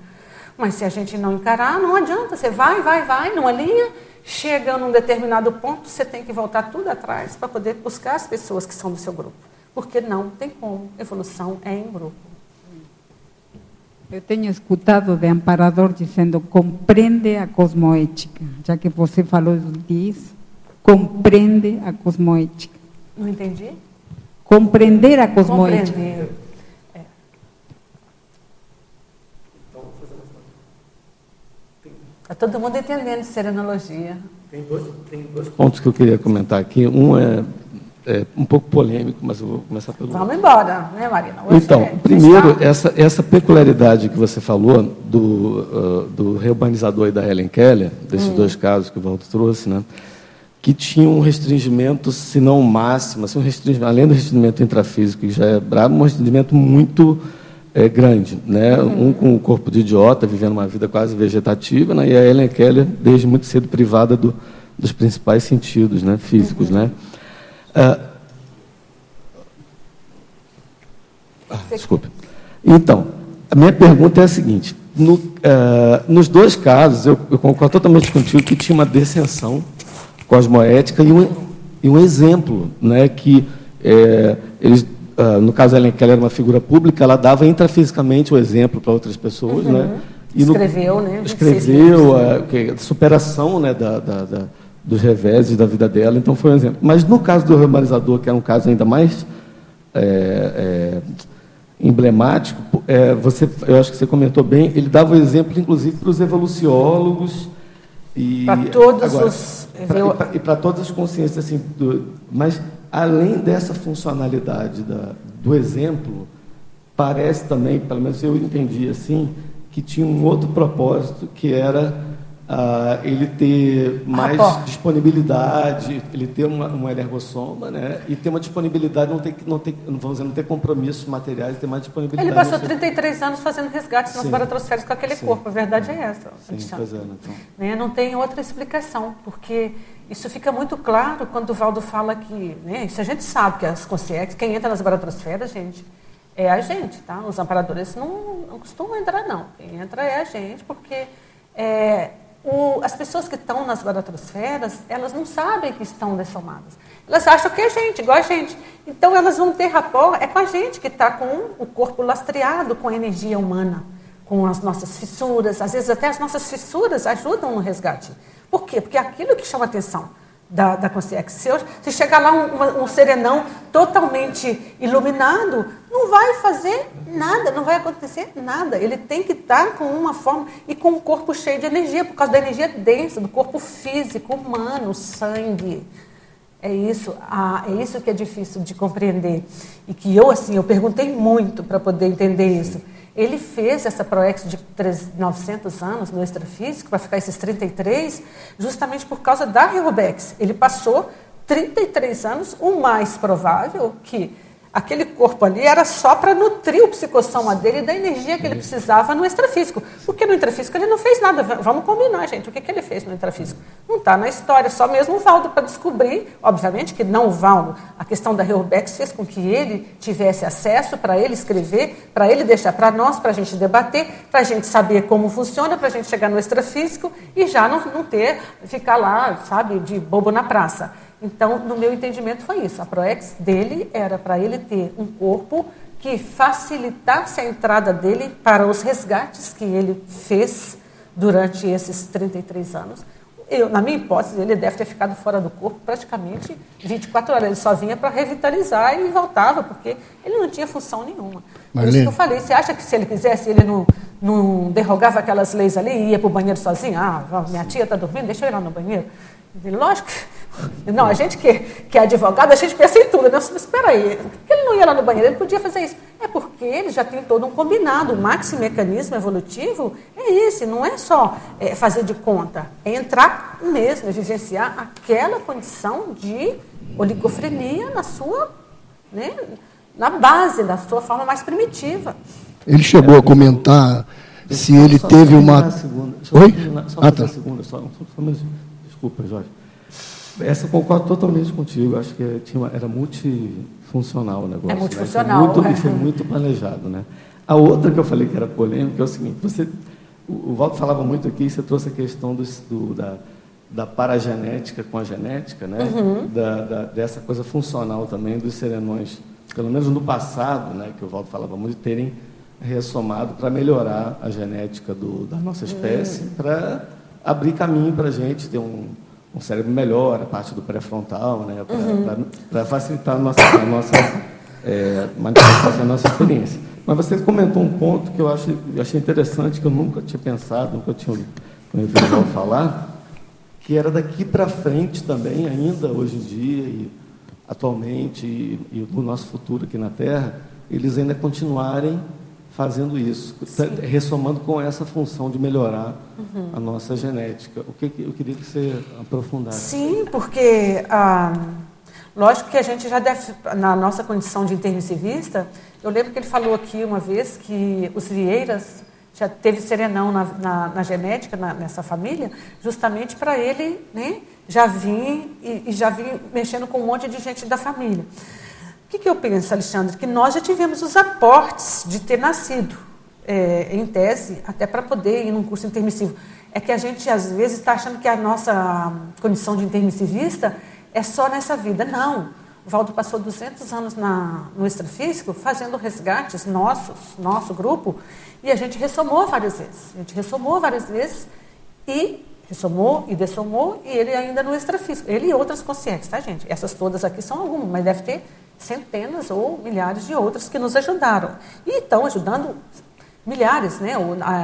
Mas se a gente não encarar, não adianta. Você vai, vai, vai, numa linha, chega num determinado ponto, você tem que voltar tudo atrás para poder buscar as pessoas que são do seu grupo. Porque não tem como. Evolução é em grupo. Eu tenho escutado de amparador dizendo compreende a cosmoética, já que você falou disso, compreende a cosmoética. Não entendi? Compreender a cosmoética. Compreender. Está todo mundo entendendo serenologia. Tem dois, tem dois pontos que eu queria comentar aqui. Um é é, um pouco polêmico, mas eu vou começar pelo. Vamos embora, né, Marina? Hoje então, é, primeiro, está... essa, essa peculiaridade que você falou do, uh, do reurbanizador e da Helen Keller, desses hum. dois casos que o Walter trouxe, né, que tinha um restringimento, se não máximo, assim, um restringimento, além do restringimento intrafísico, que já é brabo, um restringimento muito é, grande. Né? Uhum. Um com o corpo de idiota, vivendo uma vida quase vegetativa, né? e a Helen Keller, desde muito cedo, privada do, dos principais sentidos né? físicos. Uhum. Né? Ah, ah, desculpe. Então, a minha pergunta é a seguinte: no, uh, nos dois casos, eu, eu, concordo totalmente contigo que tinha uma descensão cosmoética e um, e um exemplo, né, que é, eles, uh, no caso Ellen Keller era uma figura pública, ela dava intrafisicamente o exemplo para outras pessoas, uhum. né? E escreveu, no, né? Escreveu a, a, superação, né, da, da, da dos reveses da vida dela, então foi um exemplo. Mas no caso do urbanizador, que é um caso ainda mais é, é, emblemático, é, você, eu acho que você comentou bem, ele dava o exemplo, inclusive, para os evoluciólogos e para todos agora, os pra, e para todas as consciências assim, do, mas além dessa funcionalidade da, do exemplo, parece também, pelo menos eu entendi assim, que tinha um outro propósito que era uh, ele ter mais ah, disponibilidade, ele ter uma, uma ergossoma, né? E ter uma disponibilidade, não ter, não ter, vamos dizer, não ter compromissos materiais, ter mais disponibilidade. Ele passou 33 anos fazendo resgates nas baratrosférias com aquele Sim. corpo, a verdade é, é essa. Sim, pois é, então. né? Não tem outra explicação, porque isso fica muito claro quando o Valdo fala que, né, isso a gente sabe que as consciências, quem entra nas baratrosferas, gente, é a gente, tá? Os amparadores não, não costumam entrar, não. Quem entra é a gente, porque é, o, as pessoas que estão nas baratrosferas, elas não sabem que estão dessomadas. Elas acham que é gente, igual a gente. Então elas vão ter rapport, é com a gente que está com o corpo lastreado com a energia humana, com as nossas fissuras. Às vezes até as nossas fissuras ajudam no resgate. Por quê? Porque é aquilo que chama atenção da, da consciência. Se, eu, se chegar lá um, um, serenão totalmente iluminado, não vai fazer nada, não vai acontecer nada. Ele tem que estar com uma forma e com o corpo cheio de energia, por causa da energia densa, do corpo físico, humano, sangue. É isso, ah, é isso que é difícil de compreender. E que eu, assim, eu perguntei muito para poder entender isso. Ele fez essa proex de 900 anos no extrafísico, para ficar esses 33, justamente por causa da Rehobex. Ele passou 33 anos, o mais provável que aquele corpo ali era só para nutrir o psicossoma dele da energia que ele precisava no extrafísico. Porque no intrafísico ele não fez nada. Vamos combinar, gente. O que, que ele fez no intrafísico? Não está na história, só mesmo o Valdo para descobrir, obviamente que não o Valdo. A questão da Reurbex fez com que ele tivesse acesso para ele escrever, para ele deixar para nós, para a gente debater, para a gente saber como funciona, para a gente chegar no extrafísico e já não, não ter, ficar lá, sabe, de bobo na praça. Então, no meu entendimento, foi isso. A ProEx dele era para ele ter um corpo que facilitasse a entrada dele para os resgates que ele fez durante esses 33 anos. Eu, na minha hipótese, ele deve ter ficado fora do corpo praticamente 24 horas. Ele só vinha para revitalizar e voltava, porque ele não tinha função nenhuma. Por isso que eu falei, você acha que se ele quisesse, ele não, não derrogava aquelas leis ali e ia para o banheiro sozinho? Ah, minha tia está dormindo, deixa eu ir lá no banheiro. Lógico não, a gente que, que é advogado, a gente pensa em tudo. Né? Mas espera aí, por que ele não ia lá no banheiro? Ele podia fazer isso. É porque ele já tem todo um combinado. O máximo mecanismo evolutivo é esse, não é só é, fazer de conta. É entrar mesmo, é vivenciar aquela condição de oligofrenia na sua, né, na base, da sua forma mais primitiva. Ele chegou a comentar se ele teve uma. Oi? Só ah, tá. segunda, só, só, só, desculpa, Jorge. Essa eu concordo totalmente contigo. Acho que tinha, era multifuncional o negócio. É né? multifuncional. Né? Foi muito, foi muito planejado. Né? A outra que eu falei que era polêmica é o seguinte: você, o, o Walter falava muito aqui, você trouxe a questão do, do da, da paragenética com a genética, né? Uhum. Da, da, dessa coisa funcional também dos serenões, pelo menos no passado, né, que o Walter falava muito, de terem ressomado para melhorar a genética do, da nossa espécie, uhum. para abrir caminho para a gente ter um um cérebro melhor, a parte do pré-frontal, né, para uhum. facilitar a nossa, a nossa é, manifestação, a nossa experiência. Mas você comentou um ponto que eu, acho, eu achei interessante, que eu nunca tinha pensado, nunca tinha ouvido falar, que era daqui para frente também, ainda hoje em dia e atualmente, e, e no nosso futuro aqui na Terra, eles ainda continuarem fazendo isso, Sim. ressomando com essa função de melhorar uhum. a nossa genética. O que eu queria que você aprofundasse. Sim, porque ah, lógico que a gente já deve, na nossa condição de intermissivista, eu lembro que ele falou aqui uma vez que os Vieiras já teve serenão na, na, na genética, na, nessa família, justamente para ele né, já vir e, e já vir mexendo com um monte de gente da família. O que, que eu penso, Alexandre? Que nós já tivemos os aportes de ter nascido, é, em tese, até para poder ir num curso intermissivo. É que a gente, às vezes, está achando que a nossa condição de intermissivista é só nessa vida. Não. O Valdo passou 200 anos na, no extrafísico fazendo resgates nossos, nosso grupo, e a gente ressomou várias vezes. A gente ressomou várias vezes e ressomou e dessomou, e ele ainda no extrafísico. Ele e outras conscientes, tá, gente? Essas todas aqui são algumas, mas deve ter centenas ou milhares de outras que nos ajudaram. E estão ajudando milhares. Né?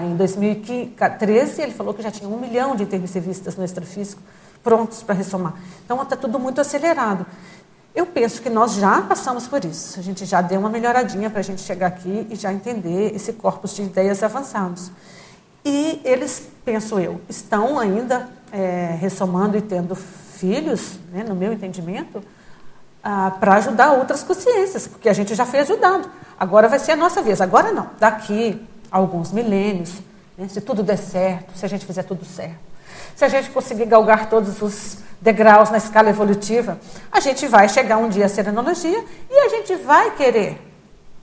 Em 2013, ele falou que já tinha um milhão de intermissivistas no extrafísico prontos para ressomar. Então, está tudo muito acelerado. Eu penso que nós já passamos por isso. A gente já deu uma melhoradinha para a gente chegar aqui e já entender esse corpus de ideias avançados. E eles, penso eu, estão ainda é, ressomando e tendo filhos, né, no meu entendimento, ah, para ajudar outras consciências, porque a gente já foi ajudado. Agora vai ser a nossa vez. Agora não. Daqui a alguns milênios, né, se tudo der certo, se a gente fizer tudo certo, se a gente conseguir galgar todos os degraus na escala evolutiva, a gente vai chegar um dia à serenologia e a gente vai querer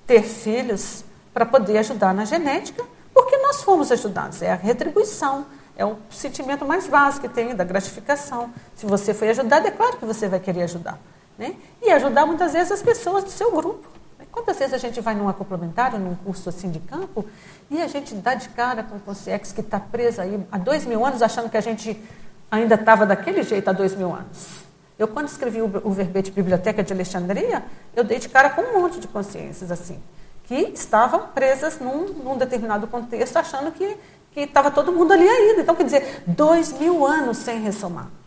ter filhos para poder ajudar na genética, porque nós fomos ajudados. É a retribuição. É o sentimento mais básico que tem da gratificação. Se você foi ajudado, é claro que você vai querer ajudar. Né? E ajudar muitas vezes as pessoas do seu grupo. Quantas vezes a gente vai num complementário, num curso assim de campo, e a gente dá de cara com o Consciex que está presa aí há dois mil anos, achando que a gente ainda estava daquele jeito há dois mil anos. Eu, quando escrevi o, o verbete Biblioteca de Alexandria, eu dei de cara com um monte de consciências assim, que estavam presas num, num determinado contexto, achando que estava todo mundo ali ainda. Então, quer dizer, dois mil anos sem ressomar.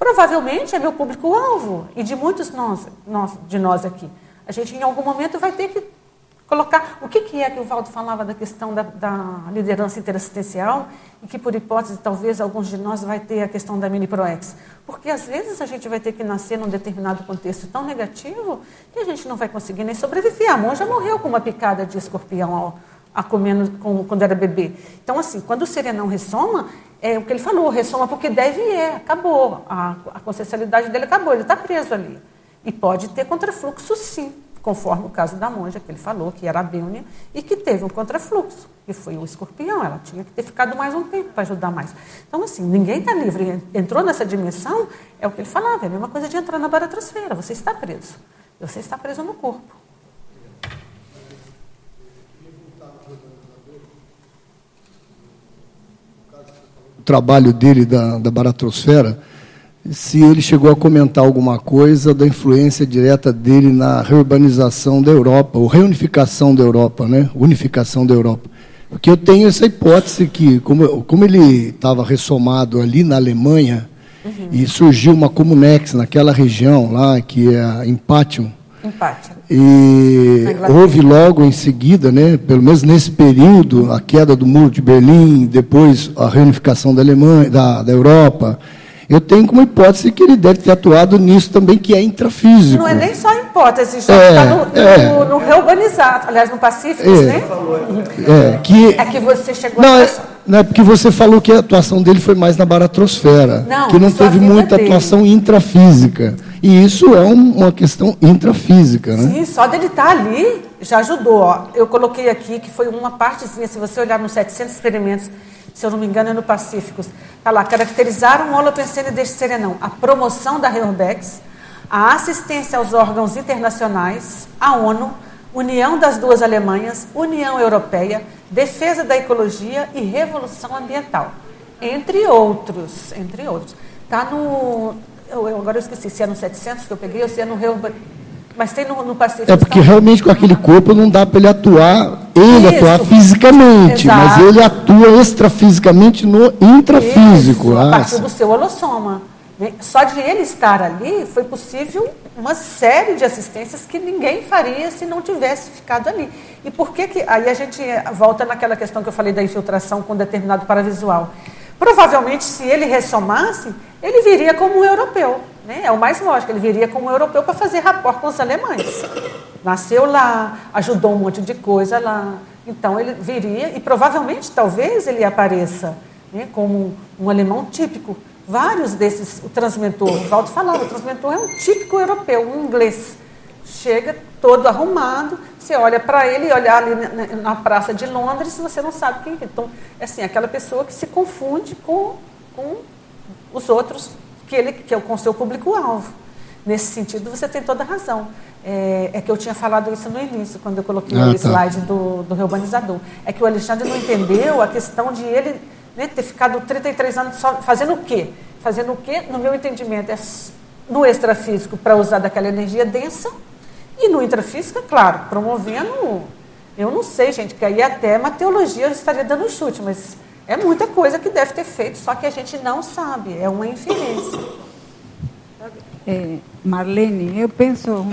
Provavelmente é meu público-alvo e de muitos nós, nós, de nós aqui. A gente, em algum momento, vai ter que Colocar o que, que é que o Valdo falava da questão da, da, liderança interassistencial e que, por hipótese, talvez alguns de nós vai ter a questão da mini proex. Porque às vezes a gente vai ter que nascer num determinado contexto tão negativo que a gente não vai conseguir nem sobreviver. A monja morreu com uma picada de escorpião ao, a comendo com, quando era bebê. Então, assim, quando o serenão ressoma, é o que ele falou, ressoma porque deve e é, acabou. A, a consciencialidade dele acabou, ele está preso ali. E pode ter contrafluxo, sim conforme o caso da monja que ele falou, que era a Bêunia, e que teve um contrafluxo, que foi o escorpião. Ela tinha que ter ficado mais um tempo para ajudar mais. Então, assim, ninguém está livre. Entrou nessa dimensão, é o que ele falava, é a mesma coisa de entrar na baratrosfera. Você está preso. Você está preso no corpo. Trabalho dele da, da baratrosfera se ele chegou a comentar alguma coisa da influência direta dele na reurbanização da Europa, ou reunificação da Europa, né? Unificação da Europa. Porque eu tenho essa hipótese que, como, como ele estava ressomado ali na Alemanha, uhum. e surgiu uma comunex naquela região lá, que é a Empate. E houve logo em seguida, né, pelo menos nesse período, a queda do muro de Berlim, depois a reunificação da Alemanha, da, da Europa, eu tenho como hipótese que ele deve ter atuado nisso também, que é intrafísico. Não é nem só hipótese, já está é, no, é, no, no, reurbanizado, aliás, no Pacífico, é, né? É que, é que você chegou não, a é, não é porque você falou que a atuação dele foi mais na baratrosfera, não, que não teve muita dele. atuação intrafísica. E isso é um, uma questão intrafísica, né? Sim, só dele estar tá ali já ajudou. Ó. Eu coloquei aqui que foi uma partezinha, se você olhar nos 700 experimentos se eu não me engano, é no Pacífico. Está lá, caracterizaram o holopensene deste serenão. A promoção da Reurbex, a assistência aos órgãos internacionais, a ONU, união das duas Alemanhas, União Europeia, defesa da ecologia e revolução ambiental. Entre outros, entre outros. Está no... Eu, agora eu esqueci se é no 700 que eu peguei ou se é no Reurbex mas tem no, no Pacífico. É porque realmente com aquele corpo não dá para ele atuar, ele Isso. atuar fisicamente, Exato. mas ele atua extrafisicamente no intrafísico. Isso, a partir do seu holossoma. Só de ele estar ali foi possível uma série de assistências que ninguém faria se não tivesse ficado ali. E por que que aí a gente volta naquela questão que eu falei da infiltração com determinado paravisual? Provavelmente se ele ressomasse, ele viria como um europeu. Né? É o mais lógico, ele viria como um europeu para fazer rapport com os alemães. Nasceu lá, ajudou um monte de coisa lá. Então ele viria e provavelmente, talvez, ele apareça né, como um alemão típico. Vários desses, o transmentor, o Valdo falava, o transmentor é um típico europeu, um inglês. Chega todo arrumado, você olha para ele e olha ali na, na, praça de Londres, você não sabe quem é. Então, é assim, aquela pessoa que se confunde com, com os outros que ele que é com o seu público-alvo. Nesse sentido, você tem toda a razão. É, é, que eu tinha falado isso no início, quando eu coloquei ah, o tá. slide do, do reurbanizador. É que o Alexandre não entendeu a questão de ele né, ter ficado 33 anos só fazendo o quê? Fazendo o quê? No meu entendimento, é no extrafísico para usar daquela energia densa e no intrafísico, claro, promovendo. Eu não sei, gente, que aí até uma teologia eu estaria dando um chute, mas é muita coisa que deve ter feito, só que a gente não sabe, é uma inferência. É, Marlene, eu penso,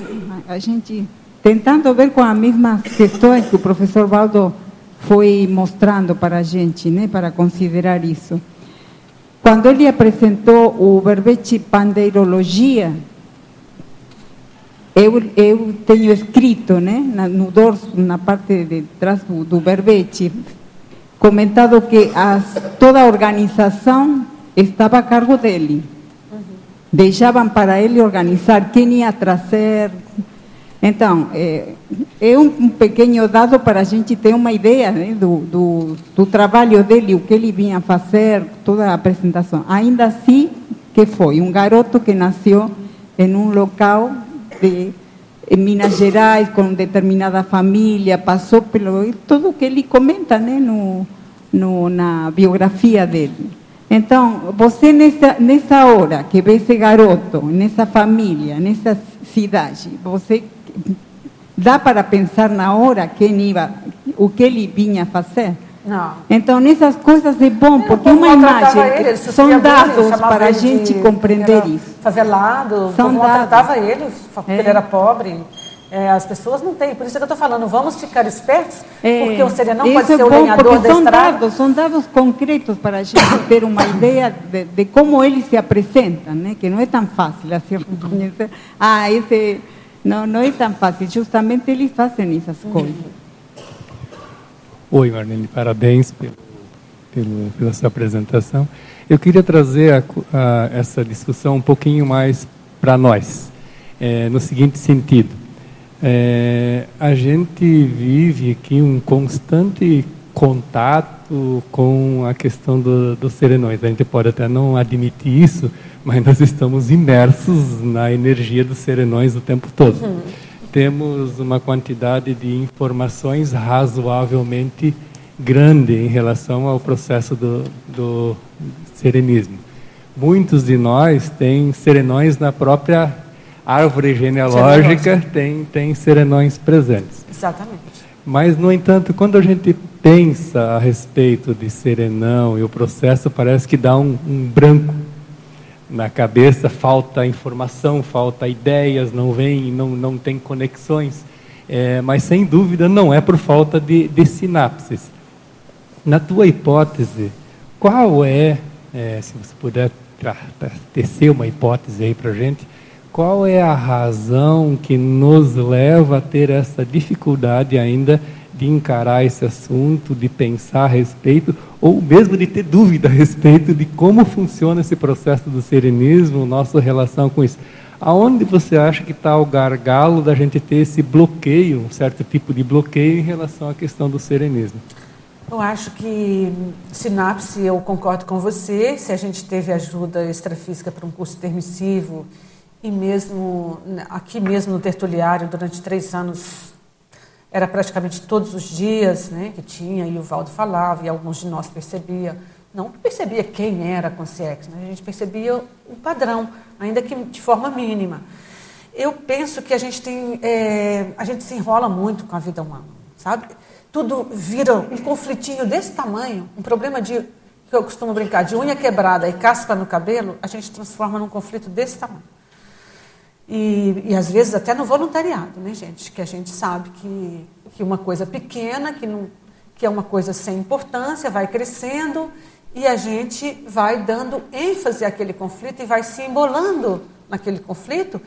a gente tentando ver com as mesmas questões que o professor Valdo foi mostrando para a gente, né, para considerar isso. Quando ele apresentou o verbete pandeirologia, eu, eu tenho escrito né, no dorso, na parte de trás do, do verbete, comentado que as, toda a organização estava a cargo dele. Deixavam para ele organizar quem ia trazer. Então, é, é um, um, pequeno dado para a gente ter uma ideia né, do, do, do, trabalho dele, o que ele vinha fazer, toda a apresentação. Ainda assim, que foi um garoto que nasceu em um local de em Minas Gerais, com determinada família, passou pelo. tudo que ele comenta né, no, no, na biografia dele. Então, você nessa, nessa hora que vê esse garoto, nessa família, nessa cidade, você dá para pensar na hora quem ia, o que ele vinha fazer? Não. Então, nessas coisas é bom, porque uma imagem ele, são dados para a gente compreender isso. Favelado, são o povo maltratava ele, porque é. ele era pobre. É, as pessoas não têm, por isso que eu estou falando, vamos ficar espertos, É, porque o serenão isso pode é ser o bom, lenhador da são estrada. dados, são dados concretos para a gente ter uma ideia de, de como eles se apresentam, né? que não é tão fácil assim reconhecer. Ah, esse não, não é tão fácil, justamente eles fazem essas coisas. Oi, Marlene, parabéns pelo, pelo, pela sua apresentação. Eu queria trazer a, a, essa discussão um pouquinho mais para nós, é, no seguinte sentido. É, a gente vive aqui um constante contato com a questão do, dos serenões. A gente pode até não admitir isso, mas nós estamos imersos na energia dos serenões o tempo todo. Uhum. Temos uma quantidade de informações razoavelmente grande em relação ao processo do, do serenismo. Muitos de nós têm serenões na própria árvore genealógica, tem, tem serenões presentes. Exatamente. Mas, no entanto, quando a gente pensa a respeito de serenão e o processo, parece que dá um, um branco na cabeça, falta informação, falta ideias, não vem, não, não tem conexões. É, mas, sem dúvida, não é por falta de, de sinapses. Na tua hipótese, qual é, é se você puder tecer uma hipótese aí para gente, qual é a razão que nos leva a ter essa dificuldade ainda de encarar esse assunto, de pensar a respeito, ou mesmo de ter dúvida a respeito de como funciona esse processo do serenismo, nossa relação com isso? Aonde você acha que está o gargalo da gente ter esse bloqueio, um certo tipo de bloqueio em relação à questão do serenismo? Eu acho que sinapse, eu concordo com você. Se a gente teve ajuda extrafísica para um curso permissivo e mesmo aqui mesmo no tertuliário durante três anos era praticamente todos os dias, né, que tinha e o Valdo falava e alguns de nós percebia, não percebia quem era a consciência, né, a gente percebia o padrão, ainda que de forma mínima. Eu penso que a gente tem, é, a gente se enrola muito com a vida humana, sabe? tudo vira um conflitinho desse tamanho, um problema de, que eu costumo brincar, de unha quebrada e caspa no cabelo, a gente transforma num conflito desse tamanho. E, e às vezes até no voluntariado, né, gente? Que a gente sabe que, que uma coisa pequena, que, não, que é uma coisa sem importância, vai crescendo e a gente vai dando ênfase àquele conflito e vai se embolando naquele conflito.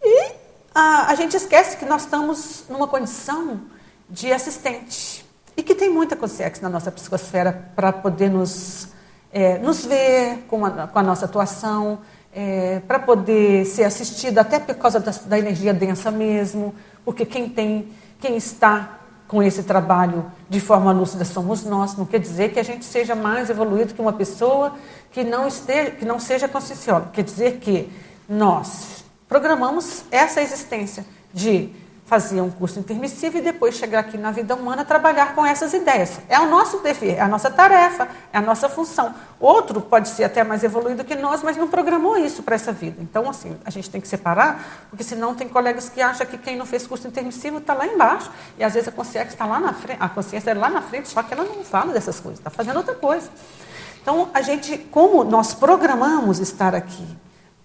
E a, a gente esquece que nós estamos numa condição de assistente. E que tem muita consciência na nossa psicosfera para poder nos, é, nos ver com a, com a nossa atuação, é, para poder ser assistido até por causa da, da, energia densa mesmo, porque quem tem, quem está com esse trabalho de forma lúcida somos nós. Não quer dizer que a gente seja mais evoluído que uma pessoa que não, esteja, que não seja conscienciosa. Quer dizer que nós programamos essa existência de fazer um curso intermissivo e depois chegar aqui na vida humana trabalhar com essas ideias. É o nosso dever, é a nossa tarefa, é a nossa função. Outro pode ser até mais evoluído que nós, mas não programou isso para essa vida. Então, assim, a gente tem que separar, porque senão tem colegas que acham que quem não fez curso intermissivo está lá embaixo. E às vezes a consciência está lá na frente, a consciência é lá na frente, só que ela não fala dessas coisas, está fazendo outra coisa. Então, a gente, como nós programamos estar aqui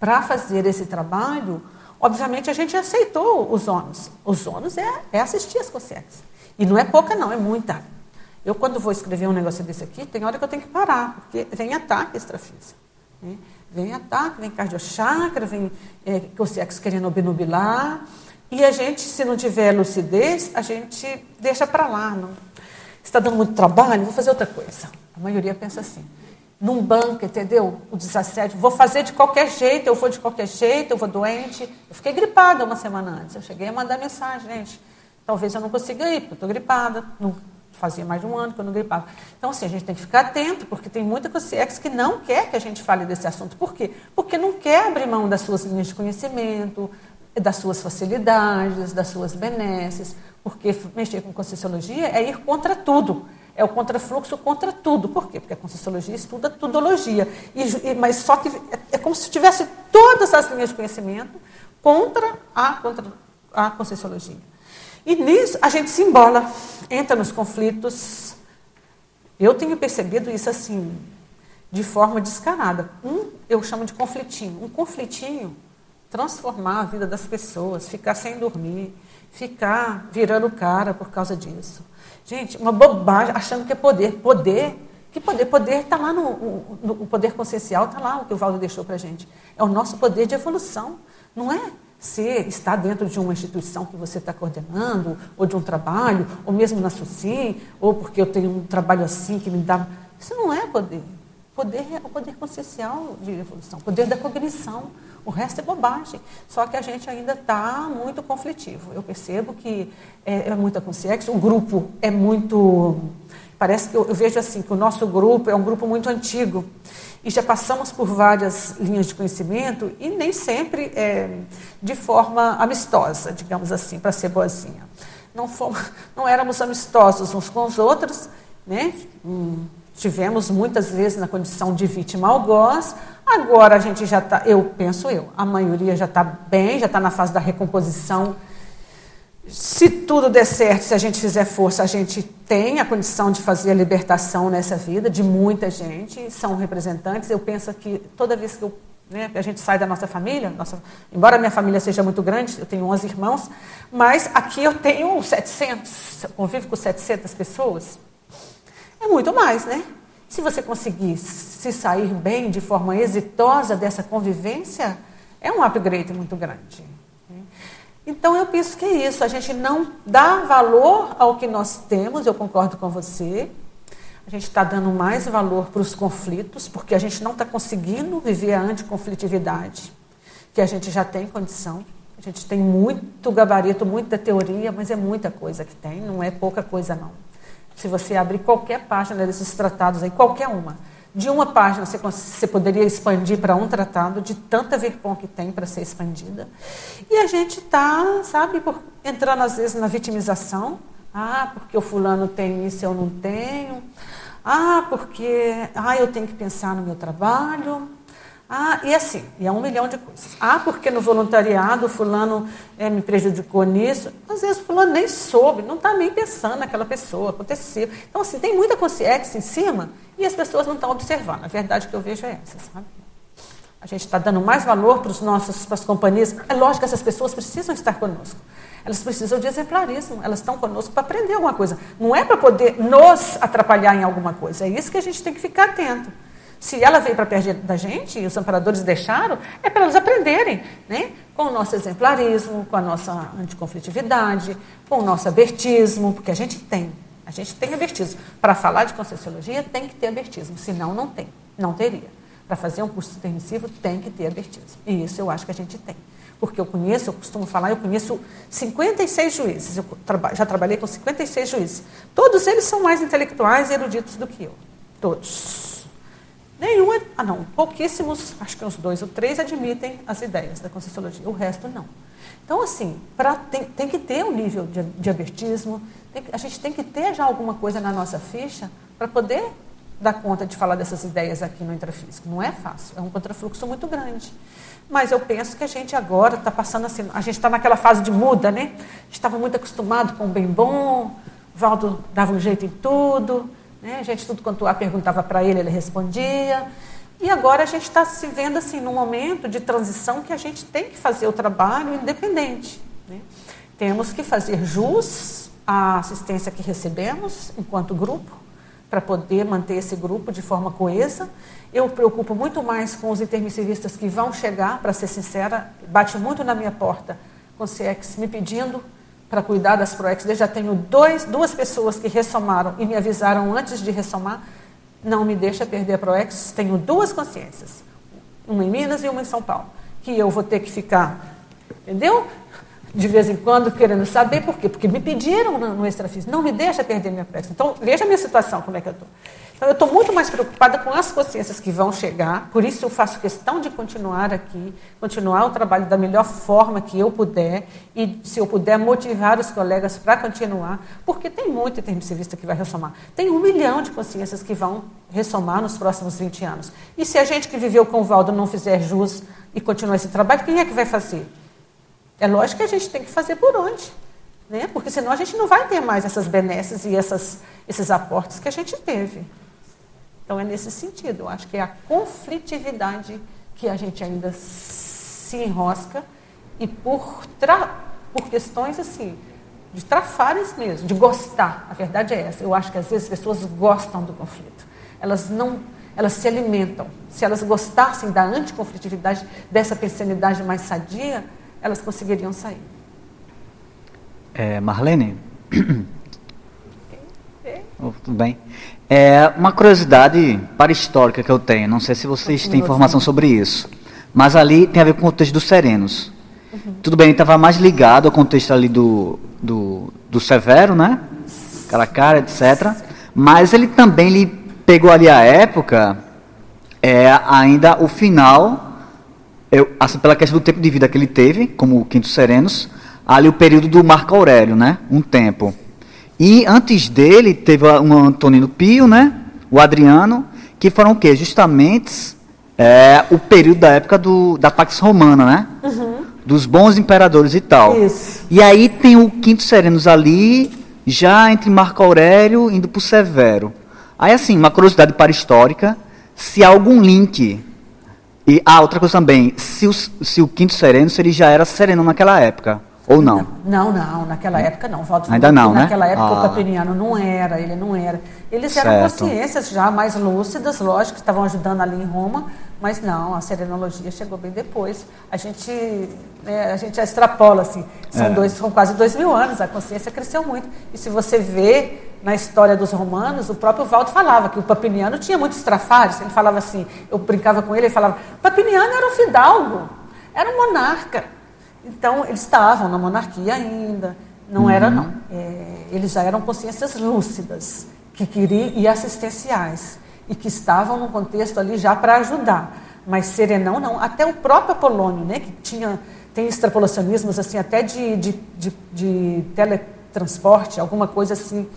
para fazer esse trabalho, Obviamente a gente aceitou os ônus. Os ônus é, é assistir as consciências. E não é pouca, não, é muita. Eu, quando vou escrever um negócio desse aqui, tem hora que eu tenho que parar, porque vem ataque extrafísico. Né? Vem ataque, vem cardiochakra, vem é, querendo obnubilar. E a gente, se não tiver lucidez, a gente deixa para lá. Não. Está dando muito trabalho, vou fazer outra coisa. A maioria pensa assim num banco, entendeu? O desassédio. Vou fazer de qualquer jeito, eu vou de qualquer jeito, eu vou doente. Eu fiquei gripada uma semana antes. Eu cheguei a mandar mensagem, gente. Talvez eu não consiga ir, porque eu estou gripada. Não, fazia mais de um ano que eu não gripava. Então, assim, a gente tem que ficar atento, porque tem muita consciência que não quer que a gente fale desse assunto. Por quê? Porque não quer abrir mão das suas linhas de conhecimento, das suas facilidades, das suas benesses, porque mexer com conscienciologia é ir contra tudo. É o contrafluxo contra tudo. Por quê? Porque a Conscienciologia estuda tudologia. E, mas só que é, é, como se tivesse todas as linhas de conhecimento contra a, contra a Conscienciologia. E nisso a gente se embola, entra nos conflitos. Eu tenho percebido isso assim, de forma descarada. Um, eu chamo de conflitinho. Um conflitinho transformar a vida das pessoas, ficar sem dormir, ficar virando cara por causa disso. Gente, uma bobagem, achando que é poder. Poder, que poder? Poder está lá no, no, no, poder consciencial, está lá o que o Valdo deixou para a gente. É o nosso poder de evolução. Não é ser, estar dentro de uma instituição que você está coordenando, ou de um trabalho, ou mesmo na SUSI, ou porque eu tenho um trabalho assim que me dá. Isso não é poder. Poder é o poder consciencial de evolução, poder da cognição. O resto é bobagem. Só que a gente ainda está muito conflitivo. Eu percebo que é, é muita consciência, o grupo é muito. Parece que eu, eu vejo assim, que o nosso grupo é um grupo muito antigo. E já passamos por várias linhas de conhecimento e nem sempre é, de forma amistosa, digamos assim, para ser boazinha. Não, fomos, não éramos amistosos uns com os outros, né? Hum Tivemos muitas vezes na condição de vítima algoz, agora a gente já está, eu penso eu, a maioria já está bem, já está na fase da recomposição. Se tudo der certo, se a gente fizer força, a gente tem a condição de fazer a libertação nessa vida de muita gente, são representantes. Eu penso que toda vez que eu, né, a gente sai da nossa família, nossa, embora minha família seja muito grande, eu tenho 11 irmãos, mas aqui eu tenho 700, eu convivo com 700 pessoas. É muito mais, né? Se você conseguir se sair bem de forma exitosa dessa convivência, é um upgrade muito grande. Então eu penso que é isso, a gente não dá valor ao que nós temos, eu concordo com você. A gente está dando mais valor para os conflitos, porque a gente não está conseguindo viver a anticonflitividade, que a gente já tem condição. A gente tem muito gabarito, muita teoria, mas é muita coisa que tem, não é pouca coisa não. Se você abrir qualquer página desses tratados aí, qualquer uma, de uma página você, você poderia expandir para um tratado, de tanta verpom que tem para ser expandida. E a gente está, sabe, por, entrando às vezes na vitimização. Ah, porque o fulano tem isso, eu não tenho. Ah, porque ah, eu tenho que pensar no meu trabalho. Ah, e assim, e é um milhão de coisas. Ah, porque no voluntariado fulano é, me prejudicou nisso. Às vezes fulano nem soube, não está nem pensando naquela pessoa, aconteceu. Então, assim, tem muita consciência em cima e as pessoas não estão observando. A verdade que eu vejo é essa, sabe? A gente está dando mais valor para, os nossos, para as companhias. É lógico que essas pessoas precisam estar conosco. Elas precisam de exemplarismo, elas estão conosco para aprender alguma coisa. Não é para poder nos atrapalhar em alguma coisa. É isso que a gente tem que ficar atento. Se ela veio para perto da gente e os amparadores deixaram, é para elas aprenderem, né? com o nosso exemplarismo, com a nossa anticonflitividade, com o nosso abertismo, porque a gente tem, a gente tem abertismo. Para falar de Conscienciologia tem que ter abertismo, senão não tem, não teria. Para fazer um curso intermissivo tem que ter abertismo. E isso eu acho que a gente tem. Porque eu conheço, eu costumo falar, eu conheço 56 juízes, eu já trabalhei com 56 juízes. Todos eles são mais intelectuais e eruditos do que eu. Todos. Nenhum, ah não, pouquíssimos, acho que uns dois ou três admitem as ideias da Conscienciologia, o resto não. Então, assim, pra, tem, tem que ter um nível de, de abertismo, tem, a gente tem que ter já alguma coisa na nossa ficha para poder dar conta de falar dessas ideias aqui no intrafísico. Não é fácil, é um contrafluxo muito grande. Mas eu penso que a gente agora está passando assim, a gente está naquela fase de muda, né? Estava muito acostumado com o bem bom, Valdo dava um jeito em tudo, né? A gente, tudo quanto a perguntava para ele, ele respondia. E agora a gente está se vendo assim num momento de transição que a gente tem que fazer o trabalho independente. Né? Temos que fazer jus à assistência que recebemos enquanto grupo, para poder manter esse grupo de forma coesa. Eu preocupo muito mais com os intermissivistas que vão chegar, para ser sincera, bate muito na minha porta com o CIEX me pedindo para cuidar das ProEx. Eu já tenho dois, duas pessoas que ressomaram e me avisaram antes de ressomar. Não me deixa perder a ProEx. Tenho duas consciências, uma em Minas e uma em São Paulo, que eu vou ter que ficar, entendeu? De vez em quando querendo saber por quê? Porque me pediram no, no extrafísico, não me deixa perder minha ProEx. Então, veja a minha situação, como é que eu estou. Então, eu estou muito mais preocupada com as consciências que vão chegar, por isso eu faço questão de continuar aqui, continuar o trabalho da melhor forma que eu puder, e se eu puder motivar os colegas para continuar, porque tem muito intermissivista que vai ressomar. Tem um milhão de consciências que vão ressomar nos próximos 20 anos. E se a gente que viveu com o Valdo não fizer jus e continuar esse trabalho, quem é que vai fazer? É lógico que a gente tem que fazer por onde. Né? Porque senão a gente não vai ter mais essas benesses e essas, esses aportes que a gente teve. Então é nesse sentido, eu acho que é a conflitividade que a gente ainda se enrosca e por, tra... por questões assim, de trafares mesmo, de gostar. A verdade é essa. Eu acho que às vezes as pessoas gostam do conflito. Elas não, elas se alimentam. Se elas gostassem da anticonflitividade, dessa pensanidade mais sadia, elas conseguiriam sair. É, Marlene? Oh, tudo bem. É uma curiosidade para histórica que eu tenho. Não sei se vocês têm informação sobre isso. Mas ali tem a ver com o contexto dos serenos. Uhum. Tudo bem, ele estava mais ligado ao contexto ali do, do, do Severo, né? Caracara, etc. Mas ele também lhe pegou ali a época, é, ainda o final, eu, assim, pela questão do tempo de vida que ele teve, como o Quinto Serenos, ali o período do Marco Aurélio, né? Um tempo. E antes dele teve o Antonino Pio, né? O Adriano, que foram o quê? Justamente é, o período da época do, da Pax Romana, né? Uhum. Dos bons imperadores e tal. Isso. E aí tem o Quinto Serenos ali, já entre Marco Aurélio indo para o Severo. Aí assim, uma curiosidade para histórica, se há algum link e ah, outra coisa também, se o, se o Quinto Serenos ele já era sereno naquela época. Ou não? Não, não, naquela época não. Valdo Ainda não, né? Naquela época ah. o Capiniano não era, ele não era. Eles eram certo. consciências já mais lúcidas, lógico, que estavam ajudando ali em Roma, mas não, a serenologia chegou bem depois. A gente, né, a gente extrapola, assim, são, é. dois, são quase dois mil anos, a consciência cresceu muito. E se você vê na história dos romanos, o próprio Valdo falava que o Papiniano tinha muitos trafares, ele falava assim, eu brincava com ele, ele falava, Papiniano era um fidalgo, era um monarca. Então, eles estavam na monarquia ainda, não uhum. era não. É, eles já eram consciências lúcidas que queriam e assistenciais e que estavam num contexto ali já para ajudar. Mas serenão não. Até o próprio Apolônio, né, que tinha tem extrapolacionismos assim até de, de, de, de teletransporte, alguma coisa assim.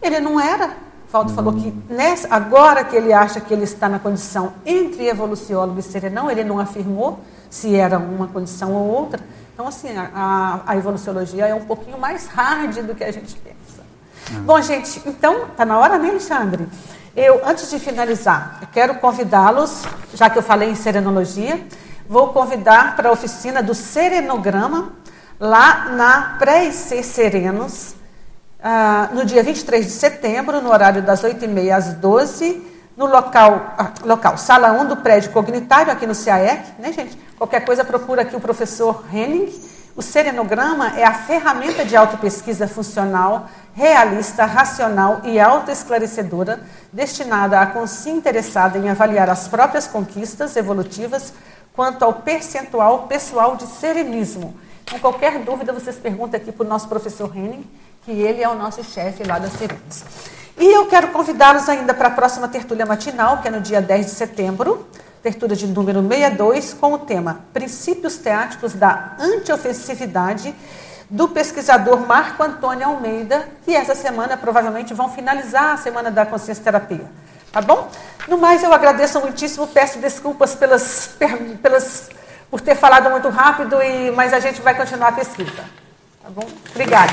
Ele não era. Uhum. falou que nessa, agora que ele acha que ele está na condição entre evoluciólogo e serenão, ele não afirmou se era uma condição ou outra, então, assim, a, a evoluciologia é um pouquinho mais hard do que a gente pensa. Uhum. Bom, gente, então, está na hora, né, Alexandre? Eu, antes de finalizar, eu quero convidá-los, já que eu falei em serenologia, vou convidar para a oficina do serenograma, lá na Pré-IC Serenos, uh, no dia 23 de setembro, no horário das 8h30 às 12 no local, ah, local, sala 1 do prédio cognitário, aqui no CAEC, né, gente? Qualquer coisa, procura aqui o professor Henning. O serenograma é a ferramenta de autopesquisa funcional, realista, racional e autoesclarecedora, destinada à consciência interessada em avaliar as próprias conquistas evolutivas quanto ao percentual pessoal de serenismo. Com qualquer dúvida, vocês perguntam aqui para o nosso professor Henning, que ele é o nosso chefe lá da Serenos. E eu quero convidá-los ainda para a próxima tertúlia matinal, que é no dia 10 de setembro, tertúlia de número 62, com o tema Princípios Teáticos da Antiofensividade, do pesquisador Marco Antônio Almeida, que essa semana provavelmente vão finalizar a semana da consciência terapia. Tá bom? No mais, eu agradeço muitíssimo, peço desculpas pelas, pelas, por ter falado muito rápido, e, mas a gente vai continuar a pesquisa. Tá bom? Obrigada.